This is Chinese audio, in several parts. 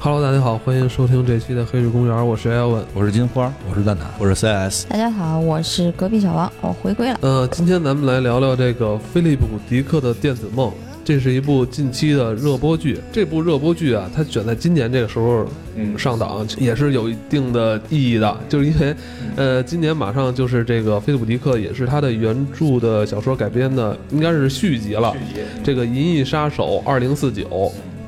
Hello，大家好，欢迎收听这期的《黑水公园》，我是艾文，我是金花，我是蛋挞，我是 CS。大家好，我是隔壁小王，我回归了。呃，今天咱们来聊聊这个菲利普·迪克的《电子梦》，这是一部近期的热播剧。这部热播剧啊，它选在今年这个时候上档，也是有一定的意义的，就是因为，呃，今年马上就是这个菲利普·迪克也是他的原著的小说改编的，应该是续集了。这个《银翼杀手二零四九》。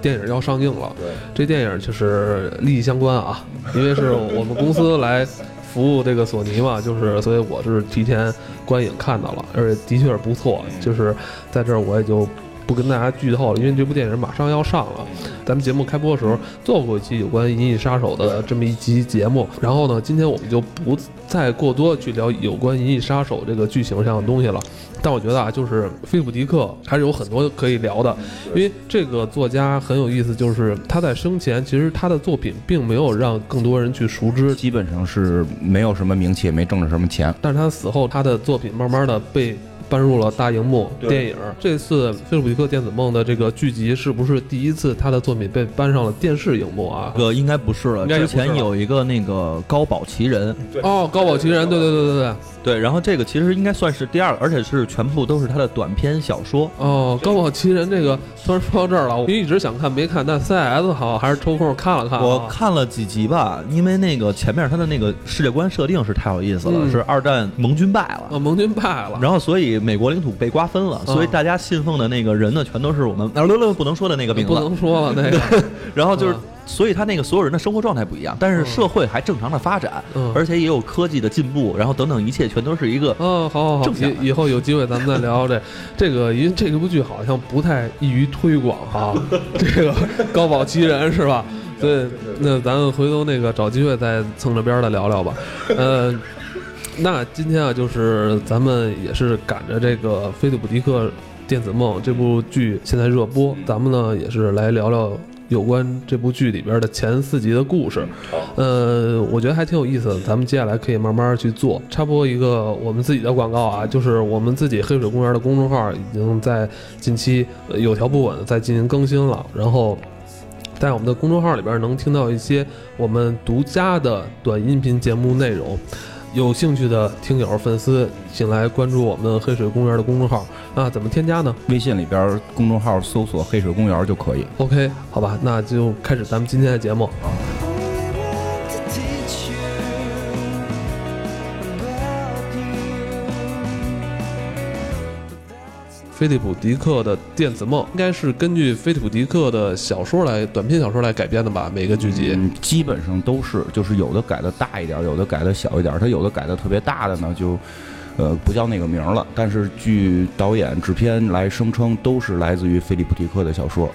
电影要上映了，这电影就是利益相关啊，因为是我们公司来服务这个索尼嘛，就是所以我是提前观影看到了，而且的确是不错，就是在这儿我也就不跟大家剧透了，因为这部电影马上要上了。咱们节目开播的时候做过一期有关《银翼杀手》的这么一集节目，然后呢，今天我们就不再过多去聊有关《银翼杀手》这个剧情上的东西了。但我觉得啊，就是菲普迪克还是有很多可以聊的，因为这个作家很有意思，就是他在生前其实他的作品并没有让更多人去熟知，基本上是没有什么名气，也没挣着什么钱。但是他死后，他的作品慢慢的被。搬入了大荧幕电影。这次《菲利普迪克电子梦》的这个剧集是不是第一次他的作品被搬上了电视荧幕啊？这个应该不是了，之前有一个那个《高保奇人》。哦，《高保奇人》，对对对对对对。然后这个其实应该算是第二个，而且是全部都是他的短篇小说。哦，《高保奇人》这个虽然说到这儿了，我一直想看没看，但 CS 好还是抽空看了看。我看了几集吧，因为那个前面他的那个世界观设定是太有意思了，是二战盟军败了，啊，盟军败了，然后所以。美国领土被瓜分了，所以大家信奉的那个人呢，全都是我们啊，乐乐不能说的那个名字，不能说了那个。然后就是，所以他那个所有人的生活状态不一样，但是社会还正常的发展，而且也有科技的进步，然后等等一切全都是一个嗯，好好好，以以后有机会咱们再聊聊这 这个，因为这部剧好像不太易于推广哈，这个高保奇人是吧？对，那咱们回头那个找机会再蹭着边的聊聊吧，呃。那今天啊，就是咱们也是赶着这个《菲利普迪克电子梦》这部剧现在热播，咱们呢也是来聊聊有关这部剧里边的前四集的故事。呃，我觉得还挺有意思的，咱们接下来可以慢慢去做。插播一个我们自己的广告啊，就是我们自己黑水公园的公众号已经在近期有条不紊的在进行更新了，然后在我们的公众号里边能听到一些我们独家的短音频节目内容。有兴趣的听友、粉丝，请来关注我们黑水公园的公众号。那怎么添加呢？微信里边公众号搜索“黑水公园”就可以。OK，好吧，那就开始咱们今天的节目。菲利普·迪克的《电子梦》应该是根据菲利普·迪克的小说来短篇小说来改编的吧？每个剧集基本上都是，就是有的改的大一点，有的改的小一点。他有的改的特别大的呢，就呃不叫那个名了。但是据导演、制片来声称，都是来自于菲利普·迪克的小说。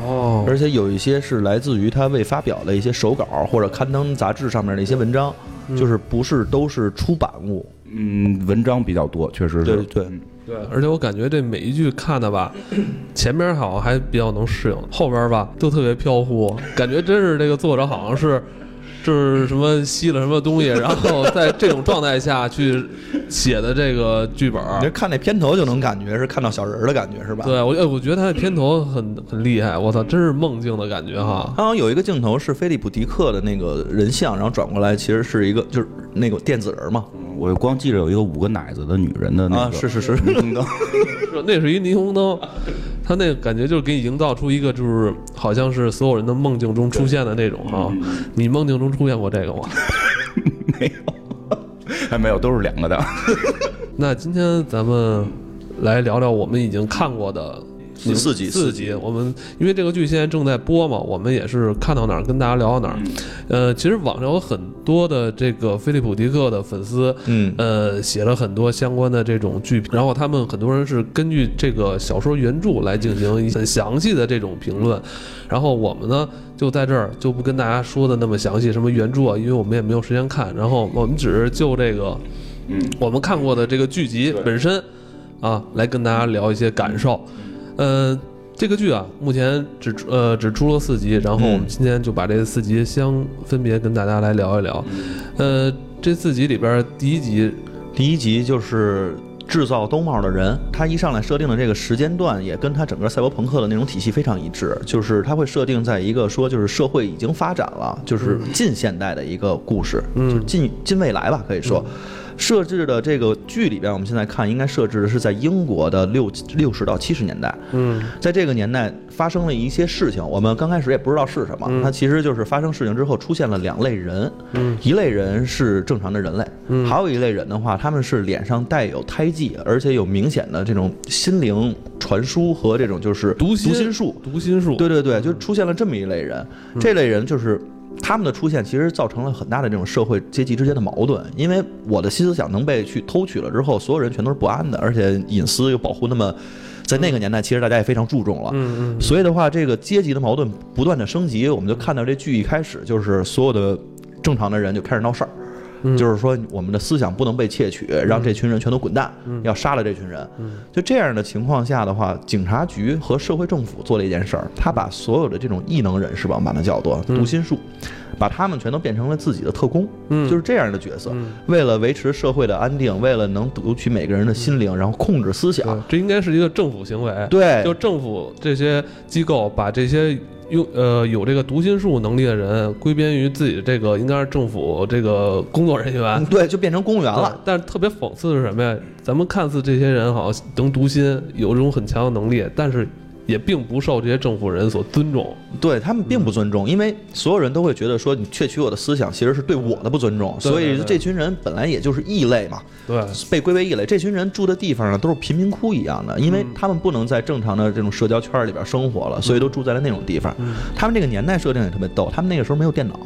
哦，而且有一些是来自于他未发表的一些手稿或者刊登杂志上面的一些文章，就是不是都是出版物。嗯，文章比较多，确实是。对对。对，而且我感觉这每一句看的吧，前边好像还比较能适应，后边吧都特别飘忽，感觉真是这个作者好像是，就是什么吸了什么东西，然后在这种状态下去写的这个剧本。你看那片头就能感觉是看到小人的感觉是吧？对，我我觉得他的片头很很厉害，我操，真是梦境的感觉哈。刚刚有一个镜头是菲利普迪克的那个人像，然后转过来其实是一个就是那个电子人嘛。我光记着有一个五个奶子的女人的那个，是是是，霓虹灯，那是一霓虹灯，他那个感觉就是给你营造出一个就是好像是所有人的梦境中出现的那种哈。你梦境中出现过这个吗？没有，还没有，都是两个的。那今天咱们来聊聊我们已经看过的。四集，四集。我们因为这个剧现在正在播嘛，我们也是看到哪儿跟大家聊到哪儿。呃，其实网上有很多的这个菲利普迪克的粉丝，嗯，呃，写了很多相关的这种剧评，然后他们很多人是根据这个小说原著来进行很详细的这种评论。然后我们呢，就在这儿就不跟大家说的那么详细，什么原著啊，因为我们也没有时间看。然后我们只是就这个，嗯，我们看过的这个剧集本身啊，来跟大家聊一些感受。呃，这个剧啊，目前只呃只出了四集，然后我们今天就把这四集相分别跟大家来聊一聊。呃，这四集里边第一集，第一集就是制造兜帽的人，他一上来设定的这个时间段也跟他整个赛博朋克的那种体系非常一致，就是他会设定在一个说就是社会已经发展了，就是近现代的一个故事，就是近近未来吧，可以说。设置的这个剧里边，我们现在看应该设置的是在英国的六六十到七十年代。嗯，在这个年代发生了一些事情，我们刚开始也不知道是什么。它其实就是发生事情之后出现了两类人。嗯，一类人是正常的人类，还有一类人的话，他们是脸上带有胎记，而且有明显的这种心灵传输和这种就是读心术。读心术。对对对，就出现了这么一类人。这类人就是。他们的出现其实造成了很大的这种社会阶级之间的矛盾，因为我的新思想能被去偷取了之后，所有人全都是不安的，而且隐私又保护那么，在那个年代其实大家也非常注重了，嗯嗯，所以的话，这个阶级的矛盾不断的升级，我们就看到这剧一开始就是所有的正常的人就开始闹事儿。就是说，我们的思想不能被窃取，让这群人全都滚蛋，要杀了这群人。就这样的情况下的话，警察局和社会政府做了一件事儿，他把所有的这种异能人士吧，把它叫做读心术，把他们全都变成了自己的特工，就是这样的角色。为了维持社会的安定，为了能读取每个人的心灵，然后控制思想，这应该是一个政府行为。对，就政府这些机构把这些。用呃有这个读心术能力的人归编于自己的这个应该是政府这个工作人员，对，就变成公务员了。但是特别讽刺的是什么呀？咱们看似这些人好像能读心，有这种很强的能力，但是。也并不受这些政府人所尊重，对他们并不尊重，因为所有人都会觉得说你窃取我的思想，其实是对我的不尊重，所以这群人本来也就是异类嘛，对，被归为异类。这群人住的地方呢，都是贫民窟一样的，因为他们不能在正常的这种社交圈里边生活了，所以都住在了那种地方。他们这个年代设定也特别逗，他们那个时候没有电脑，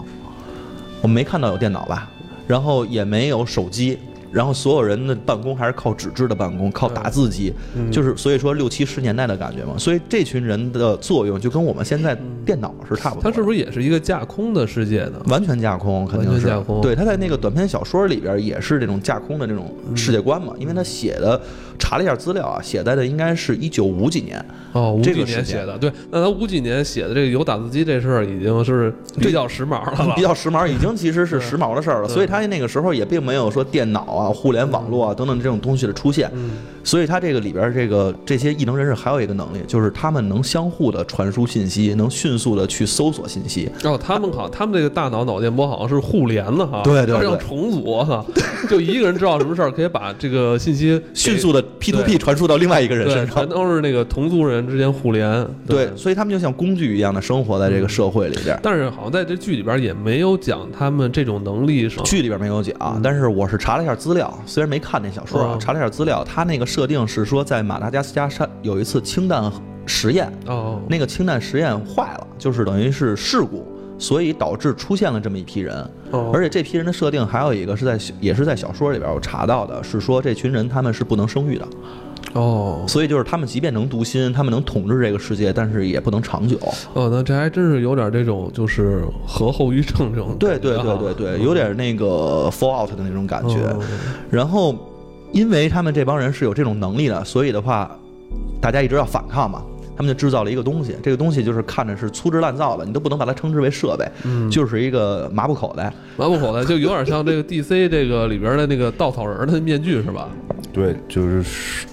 我没看到有电脑吧，然后也没有手机。然后所有人的办公还是靠纸质的办公，靠打字机，就是所以说六七十年代的感觉嘛。所以这群人的作用就跟我们现在电脑是差不多。它是不是也是一个架空的世界呢？完全架空，肯定是架空。对，他在那个短篇小说里边也是这种架空的这种世界观嘛，因为他写的。查了一下资料啊，写在的应该是一九五几年哦，五几年写的。对，那他五几年写的这个有打字机这事儿已经是比较时髦了，比较时髦，已经其实是时髦的事儿了。所以他那个时候也并没有说电脑啊、互联网络啊等等这种东西的出现。所以他这个里边这个这些异能人士还有一个能力，就是他们能相互的传输信息，能迅速的去搜索信息。哦，他们好，他们这个大脑脑电波好像是互联的哈，对对，对像重组哈，就一个人知道什么事儿，可以把这个信息迅速的。P to P 传输到另外一个人身上，全都是那个同族人之间互联。对，所以他们就像工具一样的生活在这个社会里边。但是好像在这剧里边也没有讲他们这种能力是。剧里边没有讲，但是我是查了一下资料，虽然没看那小说啊，查了一下资料，他那个设定是说在马达加斯加山有一次氢弹实验，哦，那个氢弹实验坏了，就是等于是事故。所以导致出现了这么一批人，哦而且这批人的设定还有一个是在也是在小说里边我查到的，是说这群人他们是不能生育的，哦，所以就是他们即便能读心，他们能统治这个世界，但是也不能长久。哦，那这还真是有点这种就是核后遗症这种，对对对对对，有点那个 fall out 的那种感觉。然后，因为他们这帮人是有这种能力的，所以的话，大家一直要反抗嘛。他们就制造了一个东西，这个东西就是看着是粗制滥造的，你都不能把它称之为设备，就是一个麻布口袋。麻布口袋就有点像这个 DC 这个里边的那个稻草人的面具是吧？对，就是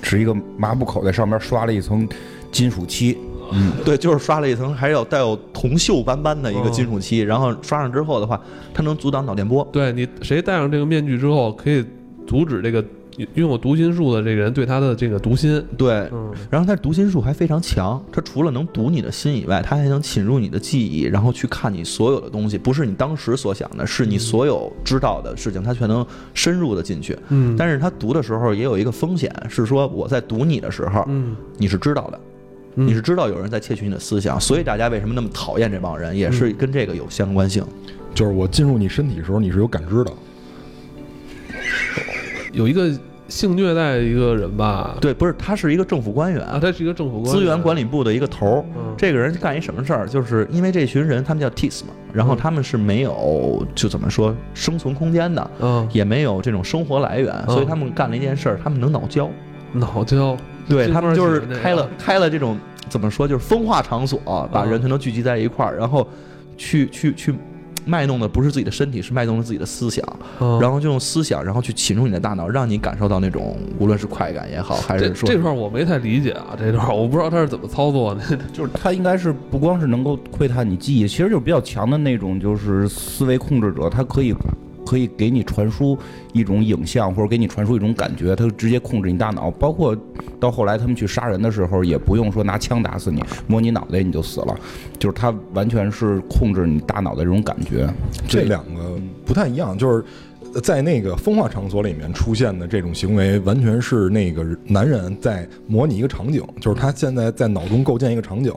是一个麻布口袋，上面刷了一层金属漆。嗯，对，就是刷了一层，还有带有铜锈斑斑的一个金属漆，然后刷上之后的话，它能阻挡脑电波。对你，谁戴上这个面具之后，可以阻止这个。拥有读心术的这个人对他的这个读心，对，然后他读心术还非常强，他除了能读你的心以外，他还能侵入你的记忆，然后去看你所有的东西，不是你当时所想的，是你所有知道的事情，他全能深入的进去。嗯，但是他读的时候也有一个风险，是说我在读你的时候，嗯，你是知道的，你是知道有人在窃取你的思想，所以大家为什么那么讨厌这帮人，也是跟这个有相关性。就是我进入你身体的时候，你是有感知的。有一个性虐待一个人吧？对，不是，他是一个政府官员。啊，他是一个政府官员。资源管理部的一个头儿。这个人干一什么事儿？就是因为这群人，他们叫 Tis 嘛，然后他们是没有就怎么说生存空间的，嗯，也没有这种生活来源，所以他们干了一件事儿，他们能脑交，脑交，对他们就是开了开了这种怎么说，就是风化场所，把人全都聚集在一块儿，然后去去去。卖弄的不是自己的身体，是卖弄了自己的思想，嗯然后就用思想，然后去侵入你的大脑，让你感受到那种无论是快感也好，还是说这块儿我没太理解啊，这段儿我不知道他是怎么操作的。就是他应该是不光是能够窥探你记忆，其实就是比较强的那种，就是思维控制者，他可以可以给你传输一种影像，或者给你传输一种感觉，它直接控制你大脑。包括到后来他们去杀人的时候，也不用说拿枪打死你，摸你脑袋你就死了，就是它完全是控制你大脑的这种感觉。这两个不太一样，就是在那个风化场所里面出现的这种行为，完全是那个男人在模拟一个场景，就是他现在在脑中构建一个场景，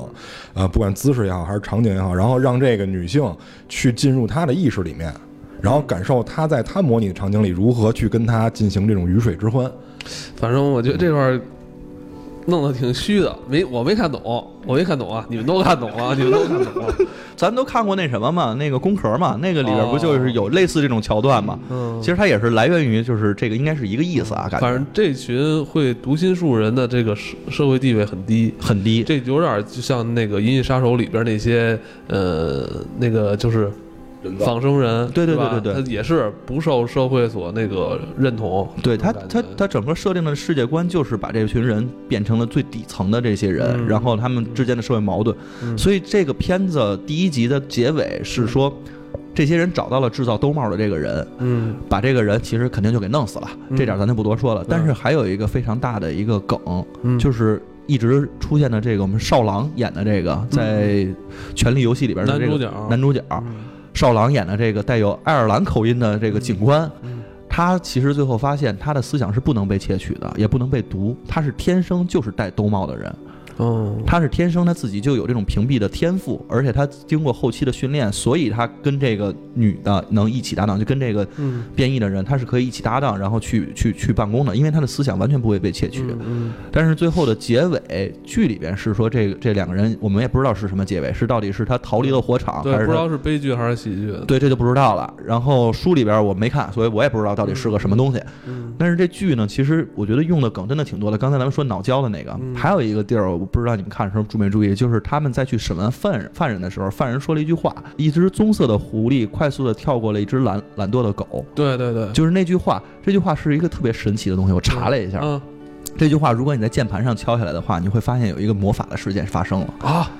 呃，不管姿势也好还是场景也好，然后让这个女性去进入他的意识里面。然后感受他在他模拟的场景里如何去跟他进行这种鱼水之欢，反正我觉得这块儿弄得挺虚的，没我没看懂，我没看懂啊，你们都看懂了，你们都看懂了。咱都看过那什么嘛，那个宫壳嘛，那个里边不就是有类似这种桥段嘛？嗯，其实它也是来源于，就是这个应该是一个意思啊，感觉反正这群会读心术人的这个社社会地位很低，很低。这有点就像那个《银翼杀手》里边那些呃那个就是仿生人，对对对对对。他也是不受社会所那个认同。对他，他他整个设定的世界观就是把这群人变成了最底层的这些人，嗯。然后他们之间的社会矛盾。嗯。所以这个片子第一集的结尾是说，这些人找到了制造兜帽的这个人，嗯。把这个人其实肯定就给弄死了，嗯。这点咱就不多说了。但是还有一个非常大的一个梗，嗯，就是一直出现的这个我们少郎演的这个在《权力游戏》里边的这个男主角。男主角少郎演的这个带有爱尔兰口音的这个警官。嗯他其实最后发现，他的思想是不能被窃取的，也不能被读，他是天生就是戴兜帽的人，哦，他是天生他自己就有这种屏蔽的天赋，而且他经过后期的训练，所以他跟这个女的能一起搭档，就跟这个嗯变异的人，他是可以一起搭档，然后去去去办公的，因为他的思想完全不会被窃取。嗯但是最后的结尾，剧里边是说这个这两个人，我们也不知道是什么结尾，是到底是他逃离了火场，对，还是不知道是悲剧还是喜剧。对，这就不知道了。然后书里边我没看，所以我也不知道到底是个什么东西。嗯但是这剧呢，其实我觉得用的梗真的挺多的。刚才咱们说脑胶的那个，嗯还有一个地儿，我不知道你们看的时候注没注意，就是他们在去审问犯人犯人的时候，犯人说了一句话：一只棕色的狐狸快速的跳过了一只懒懒惰的狗。对对对，就是那句话，这句话是一个特别神奇的东西。我查了一下，嗯这句话如果你在键盘上敲下来的话，你会发现有一个魔法的事件发生了，啊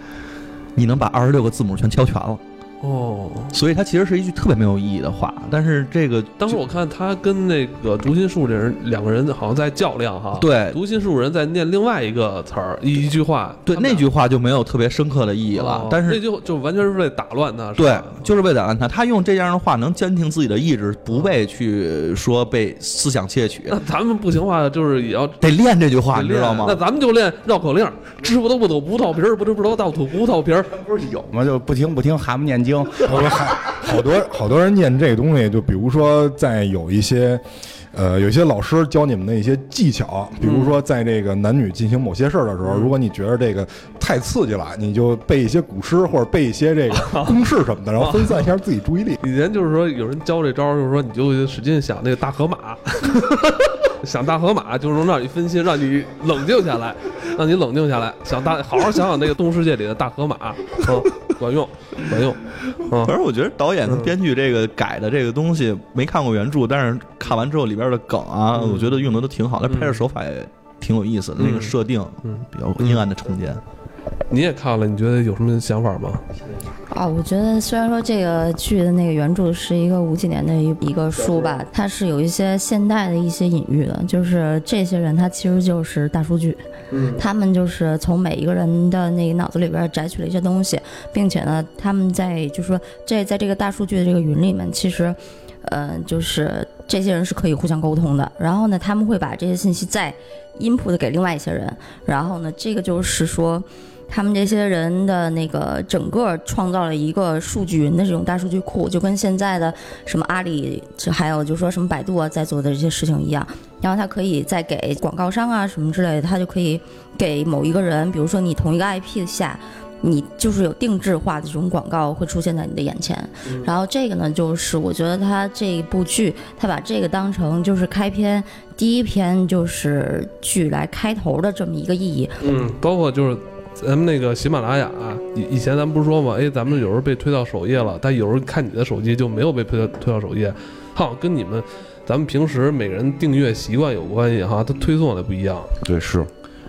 你能把二十六个字母全敲全了。哦。所以它其实是一句特别没有意义的话，但是这个当时我看他跟那个读心术这人两个人好像在较量哈。，对读心术人在念另外一个词儿一一句话。对那句话就没有特别深刻的意义了哦，但是那就就完全是为了打乱他。对，就是为了让他，他用这样的话能坚定自己的意志，不被去说被思想窃取，那咱们不行话，就是也要得练这句话，你知道吗那？咱们就练绕口令：知不都不吐葡萄皮儿，不知不知道倒吐葡萄皮儿。不是有吗？就不听不停喊念经，我说还好多好多人念这个东西，就比如说在有一些。呃，有些老师教你们的一些技巧，比如说在这个男女进行某些事儿的时候，如果你觉得这个太刺激了，你就背一些古诗或者背一些这个 公式什么的，然后分散一下自己注意力。以前就是说有人教这招，就是说你就使劲想那个大河马，想大河马就是能让你分心，让你冷静下来，让你冷静下来，想大好好想想那个动物世界里的大河马，嗯，管用，管用，嗯反正我觉得导演跟编剧这个改的这个东西没看过原著，但是看完之后里边的梗啊，嗯。我觉得用的都挺好，那拍摄手法也挺有意思的，那个设定嗯，比较阴暗的空间。你也看了，你觉得有什么想法吗？啊，我觉得虽然说这个剧的那个原著是一个五几年的一一个书吧，它是有一些现代的一些隐喻的，就是这些人他其实就是大数据，嗯他们就是从每一个人的那个脑子里边摘取了一些东西，并且呢，他们在就是说这在这个大数据的这个云里面，其实，呃，就是这些人是可以互相沟通的。然后呢，他们会把这些信息再 input 给另外一些人，然后呢，这个就是说。他们这些人的那个整个创造了一个数据云的这种大数据库，就跟现在的什么阿里，这还有就说什么百度啊在做的这些事情一样。然后他可以再给广告商啊什么之类的，他就可以给某一个人，比如说你同一个 IP 下，你就是有定制化的这种广告会出现在你的眼前。然后这个呢，就是我觉得他这一部剧，他把这个当成就是开篇第一篇就是剧来开头的这么一个意义。嗯，包括就是咱们那个喜马拉雅以以前咱们不是说嘛，哎，咱们有时候被推到首页了，但有时候看你的手机就没有被推到推到首页，好像跟你们咱们平时每个人订阅习惯有关系哈，它推送的不一样。对，是。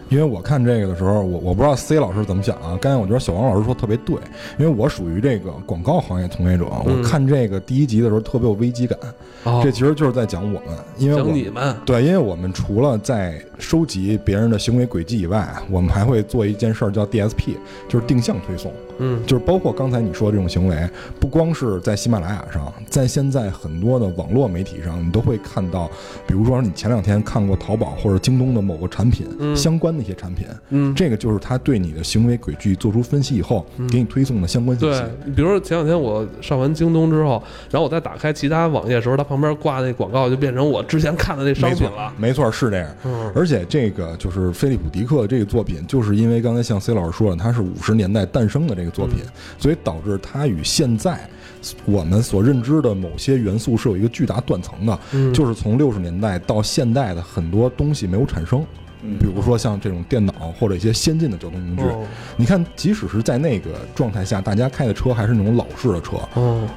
因为我看这个的时候，我我不知道 C 老师怎么想啊。刚才我觉得小王老师说特别对，因为我属于这个广告行业从业者，我看这个第一集的时候特别有危机感。这其实就是在讲我们，因为讲你们对，因为我们除了在收集别人的行为轨迹以外，我们还会做一件事儿叫 DSP，就是定向推送。嗯，就是包括刚才你说的这种行为，不光是在喜马拉雅上，在现在很多的网络媒体上，你都会看到，比如说你前两天看过淘宝或者京东的某个产品相关的一些产品，嗯，这个就是他对你的行为轨迹做出分析以后，给你推送的相关信息。对，比如说前两天我上完京东之后，然后我再打开其他网页的时候，它旁边挂那广告就变成我之前看的那商品了。没错，是这样。嗯，而且这个就是菲利普迪克这个作品，就是因为刚才像 C 老师说的，它是五十年代诞生的这个作品，所以导致它与现在我们所认知的某些元素是有一个巨大断层的，就是从六十年代到现代的很多东西没有产生。比如说像这种电脑或者一些先进的交通工具，你看，即使是在那个状态下，大家开的车还是那种老式的车，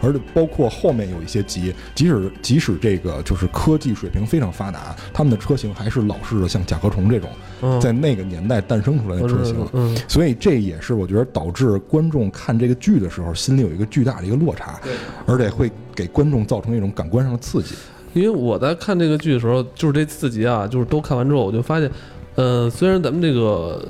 而且包括后面有一些集，即使即使这个就是科技水平非常发达，他们的车型还是老式的，像甲壳虫这种，在那个年代诞生出来的车型，所以这也是我觉得导致观众看这个剧的时候心里有一个巨大的一个落差，而且会给观众造成一种感官上的刺激。因为我在看这个剧的时候，就是这四集啊，就是都看完之后，我就发现，呃，虽然咱们这个。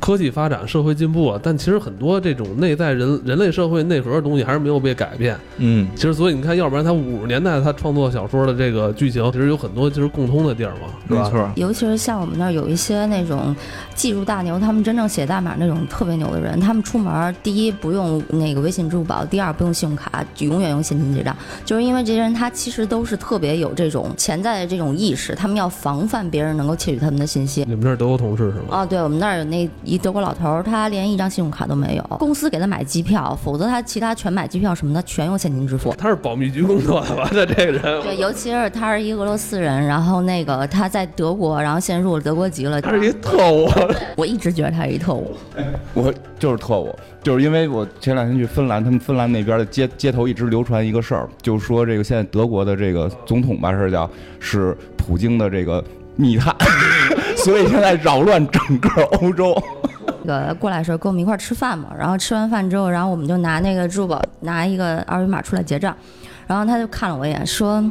科技发展，社会进步啊，但其实很多这种内在人人类社会内核的东西还是没有被改变。嗯，其实所以你看，要不然他五十年代他创作小说的这个剧情，其实有很多就是共通的地儿嘛，没错。尤其是像我们那儿有一些那种技术大牛，他们真正写代码那种特别牛的人，他们出门第一不用那个微信、支付宝，第二不用信用卡，永远用现金结账，就是因为这些人他其实都是特别有这种潜在的这种意识，他们要防范别人能够窃取他们的信息。你们那儿德国同事是吗？哦，对，我们那儿有那。一德国老头儿，他连一张信用卡都没有，公司给他买机票，否则他其他全买机票什么的全用现金支付。他是保密局工作的吧？他这个人，对，尤其是他是一俄罗斯人，然后那个他在德国，然后现在入了德国籍了。他是一特务，我一直觉得他是一特务。我就是特务，就是因为我前两天去芬兰，他们芬兰那边的街街头一直流传一个事儿，就是说这个现在德国的这个总统吧，是叫是普京的这个密探。所以现在扰乱整个欧洲。那个过来时候跟我们一块吃饭嘛，然后吃完饭之后，然后我们就拿那个支付宝拿一个二维码出来结账，然后他就看了我一眼，说：“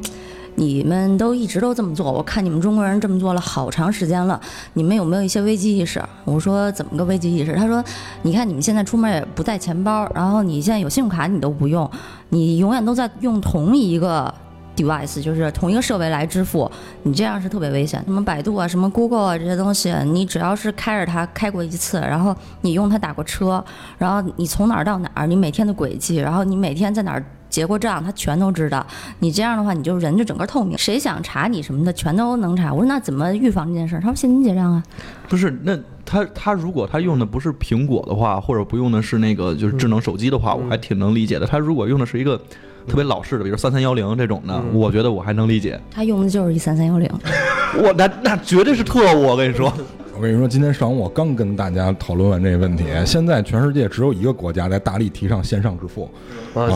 你们都一直都这么做，我看你们中国人这么做了好长时间了，你们有没有一些危机意识？”我说：“怎么个危机意识？”他说：“你看你们现在出门也不带钱包，然后你现在有信用卡你都不用，你永远都在用同一个。” Device 就是同一个设备来支付，你这样是特别危险。什么百度啊，什么 Google 啊这些东西，你只要是开着它开过一次，然后你用它打过车，然后你从哪儿到哪儿，你每天的轨迹，然后你每天在哪儿结过账，他全都知道。你这样的话，你就人就整个透明，谁想查你什么的，全都能查。我说那怎么预防这件事？他说现金结账啊。不是，那他他如果他用的不是苹果的话，或者不用的是那个就是智能手机的话，我还挺能理解的。他如果用的是一个。特别老式的，比如三三幺零这种的，我觉得我还能理解。他用的就是一三三幺零，我那那绝对是特务，我跟你说。我跟你说，今天上午我刚跟大家讨论完这个问题。现在全世界只有一个国家在大力提倡线上支付，啊，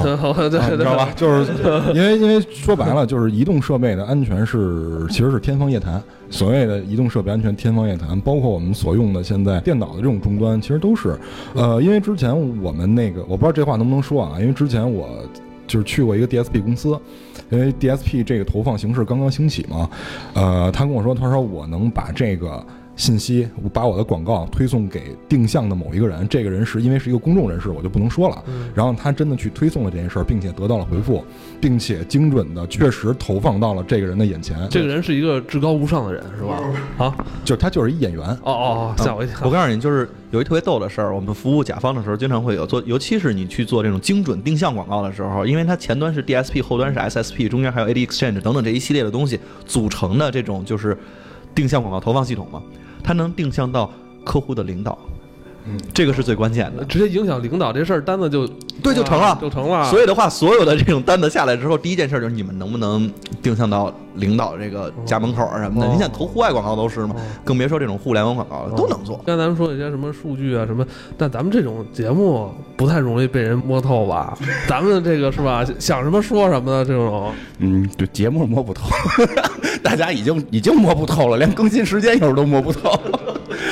对，知道吧？就是因为因为说白了，就是移动设备的安全是其实是天方夜谭。所谓的移动设备安全天方夜谭，包括我们所用的现在电脑的这种终端，其实都是。呃，因为之前我们那个我不知道这话能不能说啊，因为之前我。就是去过一个 DSP 公司，因为 DSP 这个投放形式刚刚兴起嘛，呃，他跟我说，他说我能把这个信息，我把我的广告推送给定向的某一个人，这个人是因为是一个公众人士，我就不能说了。然后他真的去推送了这件事儿，并且得到了回复，并且精准的确实投放到了这个人的眼前。这个人是一个至高无上的人，是吧？啊，就是他就是一演员。哦哦哦，吓我一跳！我告诉你，就是。有一特别逗的事儿，我们服务甲方的时候，经常会有做，尤其是你去做这种精准定向广告的时候，因为它前端是 DSP，后端是 SSP，中间还有 AD Exchange 等等这一系列的东西组成的这种就是定向广告投放系统嘛，他能定向到客户的领导，这个是最关键的。直接影响领导这事儿单子就对就成了啊就成了。所以的话，所有的这种单子下来之后，第一件事就是你们能不能定向到领导这个家门口啊什么的。哦你想投户外广告都是嘛，更别说这种互联网广告了，都能做。刚才咱们说一些什么数据啊什么，但咱们这种节目不太容易被人摸透吧？咱们这个是吧？想什么说什么的这种，嗯，对，节目摸不透，大家已经已经摸不透了，连更新时间有时候都摸不透。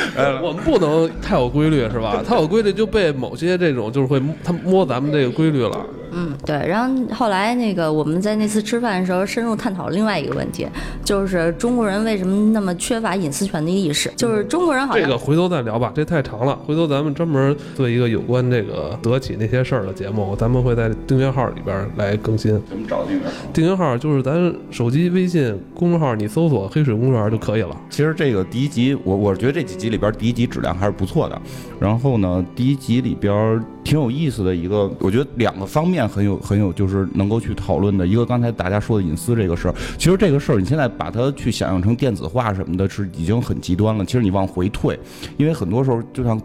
我们不能太有规律是吧？太有规律就被某些这种就是会他摸咱们这个规律了。嗯，对。然后后来那个我们在那次吃饭的时候，深入探讨另外一个问题，就是中国人为什么那么缺乏隐私权的意识？就是中国人好像这个回头再聊吧，这太长了。回头咱们专门做一个有关这个德企那些事儿的节目，咱们会在订阅号里边来更新。怎么找订阅号？订阅号就是咱手机微信公众号，你搜索“黑水公园”就可以了。其实这个第一集，我我觉得这几集里边第一集质量还是不错的。然后呢，第一集里边挺有意思的一个，我觉得两个方面很有很有，就是能够去讨论的。一个刚才大家说的隐私这个事儿，其实这个事儿你现在把它去想象成电子化什么的，是已经很极端了。其实你往回退，因为很多时候就像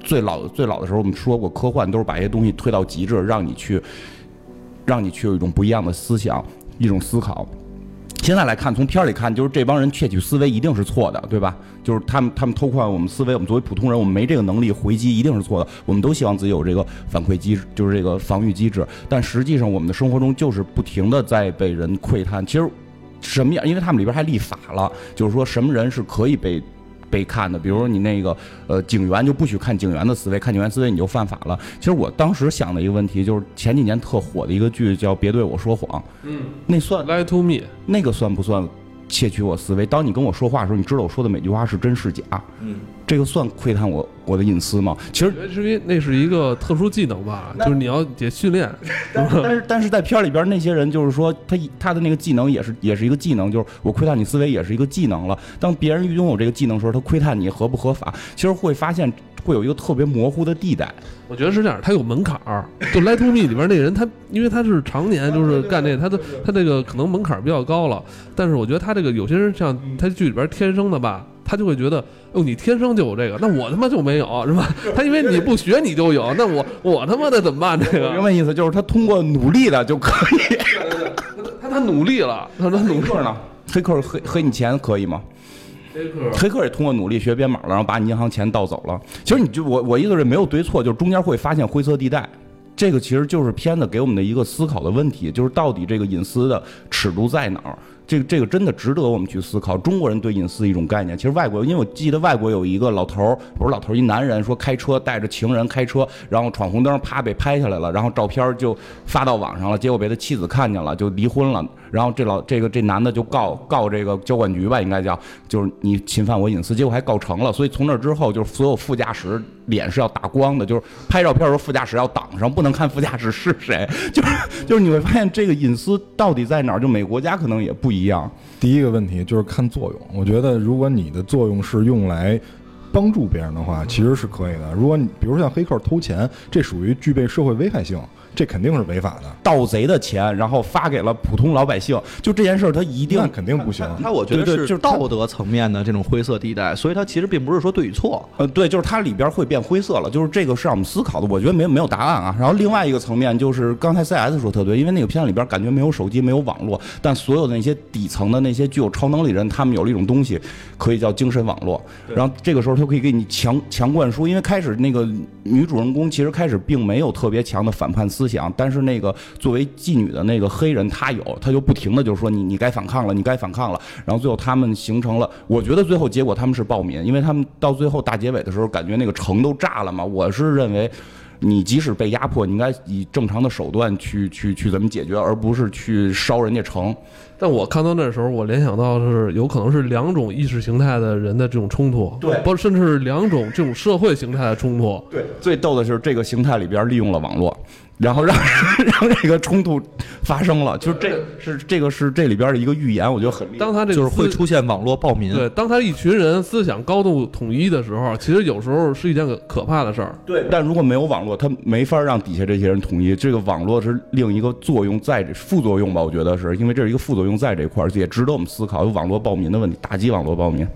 最老最老的时候，我们说过，科幻都是把一些东西推到极致，让你去让你去有一种不一样的思想，一种思考。现在来看，从片儿里看，就是这帮人窃取思维一定是错的，对吧？就是他们他们偷换我们思维，我们作为普通人，我们没这个能力回击，一定是错的。我们都希望自己有这个反馈机制，就是这个防御机制。但实际上，我们的生活中就是不停的在被人窥探。其实什么样？因为他们里边还立法了，就是说什么人是可以被。被看的，比如说你那个呃警员就不许看警员的思维，看警员思维你就犯法了。其实我当时想的一个问题就是前几年特火的一个剧叫《别对我说谎》，嗯那算，Lie to me，那个算不算窃取我思维？当你跟我说话的时候，你知道我说的每句话是真是假？嗯，这个算窥探我我的隐私吗？其实是因为那是一个特殊技能吧，就是你要得训练。但是但是在片儿里边那些人就是说他他的那个技能也是也是一个技能，就是我窥探你思维也是一个技能了。当别人拥有这个技能的时候，他窥探你合不合法，其实会发现会有一个特别模糊的地带。我觉得是这样，他有门槛儿。就 Lie to me 里边那人，他因为他是常年就是干这个，他的他这个可能门槛比较高了。但是我觉得他这个有些人像他剧里边天生的吧，他就会觉得，哦，你天生就有这个，那我他妈就没有，是吧？他因为你不学你就有，那我我他妈的怎么办？这个明白意思就是他通过努力了就可以。他他努力了，他他努力。黑客呢？黑客黑黑你钱可以吗？黑客也通过努力学编码了，然后把你银行钱盗走了。其实你就我我意思是没有对错，就是中间会发现灰色地带。这个其实就是片子给我们的一个思考的问题，就是到底这个隐私的尺度在哪儿？这个这个真的值得我们去思考。中国人对隐私一种概念，其实外国，因为我记得外国有一个老头儿，不是老头儿，一男人说开车带着情人开车，然后闯红灯，啪被拍下来了，然后照片就发到网上了，结果被他妻子看见了，就离婚了。然后这老这个这男的就告告这个交管局吧，应该叫，就是你侵犯我隐私，结果还告成了。所以从那之后，就是所有副驾驶脸是要打光的，就是拍照片的时候副驾驶要挡上，不能看副驾驶是谁。就是就是你会发现这个隐私到底在哪儿？就每个国家可能也不一样。第一个问题就是看作用。我觉得，如果你的作用是用来帮助别人的话，其实是可以的。如果你比如像黑客偷钱，这属于具备社会危害性，这肯定是违法的。盗贼的钱，然后发给了普通老百姓，就这件事儿，他一定那肯定不行。他我觉得对对就是道德层面的这种灰色地带，所以它其实并不是说对与错。呃，对，就是它里边会变灰色了，就是这个是让我们思考的，我觉得没没有答案啊。然后另外一个层面就是刚才 CS 说特对，因为那个片子里边感觉没有手机，没有网络，但所有的那些底层的那些具有超能力人，他们有了一种东西，可以叫精神网络。然后这个时候他可以给你强强灌输，因为开始那个女主人公其实开始并没有特别强的反叛思想，但是那个作为妓女的那个黑人他有，他就不停的就说你你该反抗了，你该反抗了。然后最后他们形成了，我觉得最后结果他们是暴民，因为他们到最后大结尾的时候，感觉那个城都炸了嘛。我是认为。你即使被压迫，你应该以正常的手段去去去怎么解决，而不是去烧人家城。但我看到那时候，我联想到是有可能是两种意识形态的人的这种冲突，对不，甚至是两种这种社会形态的冲突。对，最逗的就是这个形态里边利用了网络，然后让让这个冲突发生了。就是这是这个是这里边的一个预言，我觉得很厉害。当他这个就是会出现网络暴民。对，当他一群人思想高度统一的时候，其实有时候是一件可可怕的事儿。对，但如果没有网络，他没法让底下这些人统一。这个网络是另一个作用在这副作用吧？我觉得是因为这是一个副作用在这块儿，也值得我们思考有网络暴民的问题，打击网络暴民。